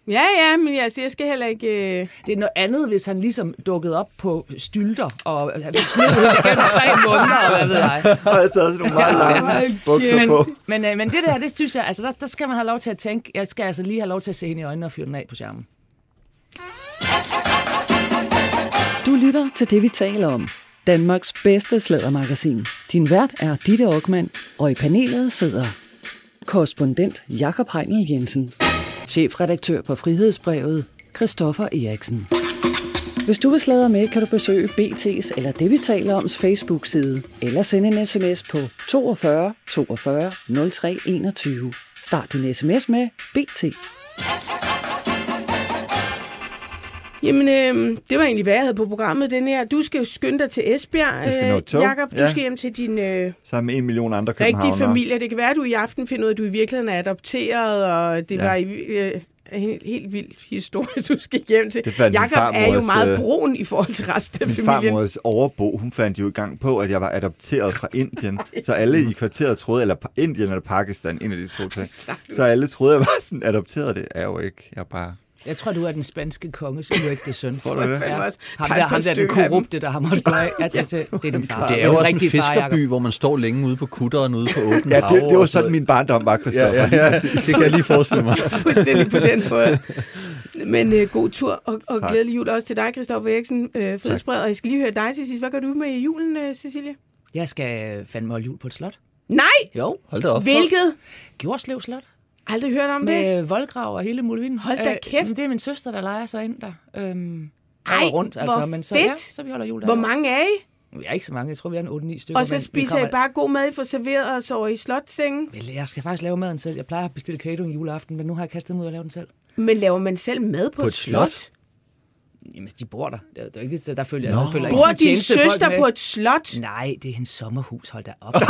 Speaker 1: Ja, ja, men altså, jeg skal heller ikke... Øh...
Speaker 2: Det er noget andet, hvis han ligesom dukkede op på stylter, og han hende igennem tre måneder, og hvad ved jeg.
Speaker 3: Og jeg har taget sådan nogle meget lange bukser på.
Speaker 2: Men, men, øh, men det der, det synes jeg, altså der, der skal man have lov til at tænke, jeg skal altså lige have lov til at se hende i øjnene og fyre den af på skærmen.
Speaker 5: Du lytter til det, vi taler om. Danmarks bedste slædermagasin. Din vært er Ditte Aukmann, og i panelet sidder korrespondent Jakob Heinel Jensen, chefredaktør på Frihedsbrevet, Christoffer Eriksen. Hvis du vil sladre med, kan du besøge BT's eller det, vi taler oms Facebook-side, eller sende en sms på 42 42 03 21. Start din sms med BT.
Speaker 1: Jamen, øh, det var egentlig, hvad jeg havde på programmet, den her. Du skal skynde dig til Esbjerg,
Speaker 3: Jeg skal nå
Speaker 1: øh,
Speaker 3: tog.
Speaker 1: Du
Speaker 3: ja.
Speaker 1: skal hjem til din øh,
Speaker 3: Sammen med en million andre københavnere.
Speaker 1: familie. Det kan være, at du i aften finder ud af, at du i virkeligheden er adopteret, og det
Speaker 3: Ja.
Speaker 1: var i, øh, en helt, vild historie, du skal hjem til.
Speaker 3: Det min
Speaker 1: Jakob er jo meget
Speaker 3: øh,
Speaker 1: brun i forhold til resten af
Speaker 3: Min
Speaker 1: familien.
Speaker 3: farmors overbo, hun fandt jo i gang på, at jeg var adopteret fra Indien. Så alle i kvarteret troede, eller Indien eller Pakistan, en af de to ting. Så alle troede, jeg var sådan adopteret. Det er jo ikke. Jeg er bare...
Speaker 2: Jeg tror, du er den spanske konges uægte søn.
Speaker 3: Tror du det?
Speaker 1: også.
Speaker 2: Ham
Speaker 1: Der er
Speaker 2: der, ham den korrupte, der har måttet af. Ja, det, det, det er din far.
Speaker 4: Det er jo
Speaker 2: den
Speaker 4: også en fiskerby, hvor man står længe ude på kutteren, ude på åben
Speaker 3: Ja,
Speaker 4: hav
Speaker 3: det, det var sådan, min barndom var, Christoffer.
Speaker 4: Ja, ja, ja, det kan jeg lige forestille mig.
Speaker 1: Fuldstændig på den måde. Men øh, god tur, og, og
Speaker 3: Tak.
Speaker 1: glædelig jul også til dig, Christoffer Eriksen, øh. Og jeg skal lige høre dig til sidst. Hvad gør du med i julen, øh, Cecilie?
Speaker 2: Jeg skal fandme holde jul på et slot.
Speaker 1: Nej!
Speaker 2: Jo.
Speaker 4: Hold da op.
Speaker 1: Hvilket?
Speaker 2: Gjordslev Slot.
Speaker 1: Aldrig hørt om det.
Speaker 2: Med voldgrav og hele muligheden.
Speaker 1: Hold da kæft.
Speaker 2: det er min søster, der leger sig ind der. Øhm,
Speaker 1: Ej,
Speaker 2: rundt, altså,
Speaker 1: hvor
Speaker 2: men så,
Speaker 1: fedt.
Speaker 2: Ja, så vi holder jul der.
Speaker 1: Hvor mange er I?
Speaker 2: Vi er ikke så mange. Jeg tror, vi er en 8-9 stykker.
Speaker 1: Og så spiser
Speaker 2: kommer-
Speaker 1: I bare god mad, I får serveret og sover i slotsengen.
Speaker 2: Vel, Jeg skal faktisk lave maden selv. Jeg plejer at bestille catering juleaften, men nu har jeg kastet mig ud og lave den selv.
Speaker 1: Men laver man selv mad på,
Speaker 4: På et slot?
Speaker 2: Jamen, de bor der. Der, der, er ikke, der følger jeg, så følger jeg
Speaker 1: Bor
Speaker 2: ikke
Speaker 1: din søster
Speaker 2: med.
Speaker 1: på et slot?
Speaker 2: Nej, det er hendes sommerhus. Hold da op.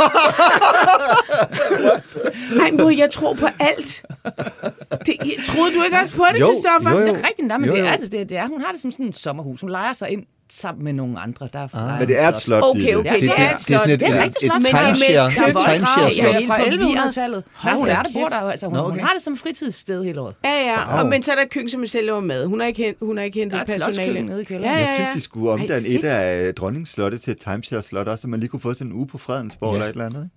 Speaker 1: Nej, mor, jeg tror på alt. Det, troede du ikke også på det,
Speaker 4: Jo,
Speaker 1: Christoffer?
Speaker 4: jo, jo.
Speaker 2: Det er rigtigt, nej, men
Speaker 4: Jo,
Speaker 2: det er,
Speaker 4: jo.
Speaker 2: altså, det, det er, hun har det som sådan et sommerhus. Hun leger sig ind sammen med nogle andre. Der ah,
Speaker 3: Men det er et slot,
Speaker 1: Okay, okay,
Speaker 2: Det-
Speaker 1: det,
Speaker 2: det-
Speaker 1: er et
Speaker 4: det
Speaker 1: slot.
Speaker 4: et-
Speaker 2: Det er
Speaker 4: Ja,
Speaker 2: et rigtigt
Speaker 4: et
Speaker 2: slot.
Speaker 1: Men det med
Speaker 4: timeshare-
Speaker 1: køkken.
Speaker 4: et timeshare
Speaker 1: Jeg er
Speaker 2: Ja,
Speaker 1: helt
Speaker 2: fra
Speaker 1: forvirret.
Speaker 2: 1100-tallet. Nej, hun er der, bor der. Altså, hun, hun har det som fritidssted hele året.
Speaker 1: Ja, ja.
Speaker 4: Wow.
Speaker 1: Og, men så er der køkken, som selv laver mad. Hun har ikke, hent, hun har ikke hentet
Speaker 2: Der er et
Speaker 1: personale.
Speaker 2: slotskøkken nede i kælderen.
Speaker 3: Jeg synes, I skulle omdanne et af dronningsslottet til et timeshare-slot, også, så man lige kunne få sådan en uge på Fredensborg eller et eller andet.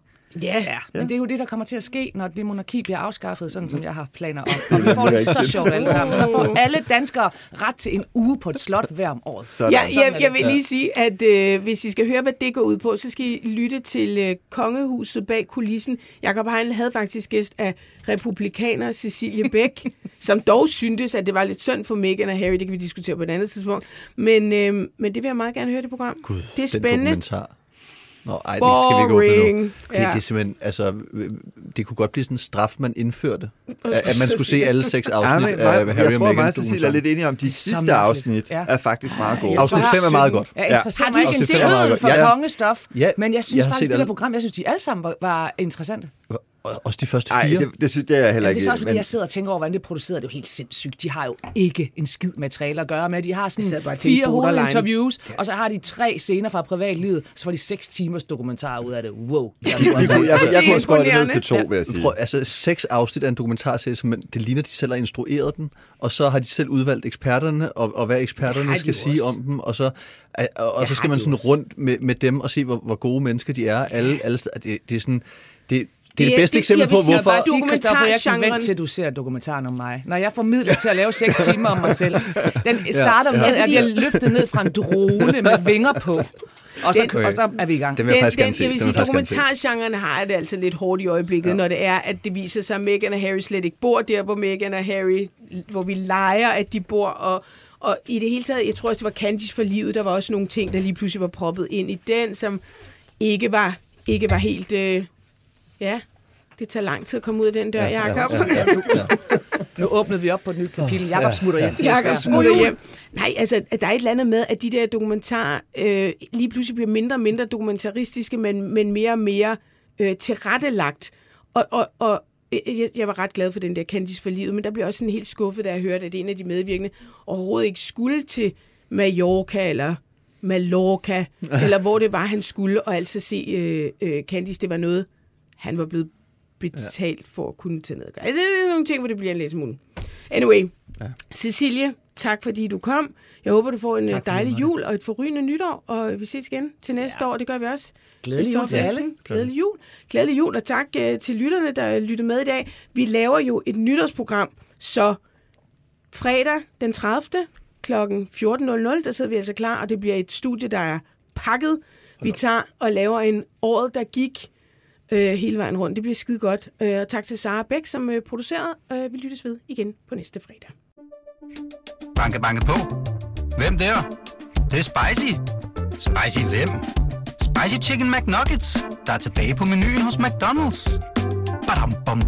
Speaker 1: Ja.
Speaker 2: Ja, men det er jo det, der kommer til at ske, når det monarki bliver afskaffet, sådan som jeg har planer om. Og vi får det så sjovt alle sammen. Så får alle danskere ret til en uge på et slot hver om året.
Speaker 3: Sådan.
Speaker 1: Ja,
Speaker 2: Sådan
Speaker 1: jeg, jeg vil lige sige, at øh, hvis I skal høre, hvad det går ud på, så skal I lytte til øh, kongehuset bag kulissen. Jakob Heinle havde faktisk gæst af republikaner Cecilie Bæk, som dog syntes, at det var lidt synd for Meghan og Harry. Det kan vi diskutere på et andet tidspunkt. Men, øh, men det vil jeg meget gerne høre, det program.
Speaker 4: Gud,
Speaker 1: det er
Speaker 4: den
Speaker 1: spændende.
Speaker 4: dokumentar. Nå, ej, det skal vi ikke åbne nu. Det, det er simpelthen, altså, det kunne godt blive sådan en straf, man indførte. At, at man skulle se alle seks
Speaker 3: Ja,
Speaker 4: afsnit
Speaker 3: men,
Speaker 4: af Harry
Speaker 3: jeg
Speaker 4: og
Speaker 3: tror,
Speaker 4: Meghan.
Speaker 3: mig og Cecilie er lidt enige om, de
Speaker 2: Det
Speaker 3: sidste afsnit
Speaker 2: Ja.
Speaker 3: er faktisk meget gode.
Speaker 4: Afsnit
Speaker 1: Så
Speaker 4: 5 er meget godt.
Speaker 2: Jeg
Speaker 3: Ja.
Speaker 2: interesserer
Speaker 1: Har du
Speaker 2: mig
Speaker 1: ikke
Speaker 2: en
Speaker 1: det?
Speaker 2: for
Speaker 4: Ja, ja.
Speaker 2: kongestof,
Speaker 4: Ja,
Speaker 2: men jeg
Speaker 4: jeg
Speaker 2: synes
Speaker 4: har
Speaker 2: faktisk,
Speaker 4: set
Speaker 2: de der
Speaker 4: alle.
Speaker 2: program, jeg synes, de alle sammen var, var interessante.
Speaker 4: Og Også de første
Speaker 3: Nej,
Speaker 4: fire.
Speaker 3: det, det, synes det er jeg heller
Speaker 2: Ja, det
Speaker 3: ikke.
Speaker 2: er så også, fordi
Speaker 3: men-
Speaker 2: jeg sidder og tænker over, hvordan det er produceret. Det er jo helt sindssygt. De har jo ikke en skid materiale at gøre med. De har
Speaker 1: Jeg
Speaker 2: sådan
Speaker 1: bare
Speaker 2: fire hovedinterviews, og så har de tre scener fra privatlivet, så får de seks timers dokumentar ud af det. Wow.
Speaker 3: de, kunne, jeg, jeg, jeg kunne også godt det ned til to, vil jeg sige.
Speaker 4: Prøv, altså seks afsnit af en dokumentarserie, som man- det ligner, de selv har instrueret den, og så har de selv udvalgt eksperterne, og, og hvad eksperterne skal sige om dem, og så, og, og så skal man sådan
Speaker 1: også.
Speaker 4: rundt med, med dem og se, hvor, hvor gode mennesker de er. Alle, alle, det, det er sådan... Det, det er
Speaker 1: Det
Speaker 4: bedste eksempel
Speaker 1: jeg vil
Speaker 4: på, hvorfor...
Speaker 1: bare
Speaker 2: Sige, jeg kan vente til, du ser dokumentaren om mig. Når jeg formidler til at lave seks timer om mig selv. Den starter med,
Speaker 1: ja.
Speaker 2: at jeg løftet ned fra en drone med vinger på. Og så,
Speaker 1: Den-
Speaker 2: og så er vi i gang.
Speaker 4: Det vil jeg faktisk
Speaker 1: den,
Speaker 4: gerne se.
Speaker 1: jeg vil
Speaker 4: Den
Speaker 1: sige,
Speaker 4: jeg
Speaker 1: dokumentargenren har det altså lidt hårdt i øjeblikket, ja. når det er, at det viser sig, at Meghan og Harry slet ikke bor der, hvor Meghan og Harry, hvor vi leger, at de bor, og, og i det hele taget, jeg tror også, det var Candice for livet, der var også nogle ting, der lige pludselig var proppet ind i den, som ikke var, ikke var helt, øh, ja, Det tager lang tid at komme ud af den dør,
Speaker 4: Ja, ja,
Speaker 1: Jacob.
Speaker 4: ja, ja, ja.
Speaker 2: Nu åbnede vi op på et nyt kapitel. Jakob smutter hjem til
Speaker 1: Jakob smutter hjem. Nej, altså, der er et eller andet med, at de der dokumentarer øh, lige pludselig bliver mindre og mindre dokumentaristiske, men, men mere og mere øh, tilrettelagt. Og, og, og øh, jeg, jeg var ret glad for den der Candice for livet, men der blev også sådan helt skuffet, da jeg hørte, at en af de medvirkende overhovedet ikke skulle til Mallorca eller Mallorca, eller hvor det var, han skulle, og altså se øh, øh, Candice, det var noget, han var blevet betalt for at kunne tage ned. Altså, det er nogle ting, hvor det bliver en lille smule. Anyway, ja. Cecilie, tak fordi du kom. Jeg håber, du får en
Speaker 2: Tak for
Speaker 1: dejlig jul og et forrygende nytår, og vi ses igen til næste ja. år. Det gør vi også.
Speaker 2: Glædelig jul til alle.
Speaker 1: Glædelig jul. Glædelig jul, og tak uh, til lytterne, der lytter med i dag. Vi laver jo et nytårsprogram, så fredag den 30. kl. 14.00, der sidder vi altså klar, og det bliver et studie, der er pakket. Vi tager og laver en året, der gik øh, hele vejen rundt. Det bliver skide godt. Øh, og tak til Sara Bæk, som øh, producerede. Øh, vi lyttes ved igen på næste fredag.
Speaker 11: Banke, banke på. Hvem der? Det, det er spicy. Spicy hvem? Spicy Chicken McNuggets, der er tilbage på menuen hos McDonald's. Badum, bom,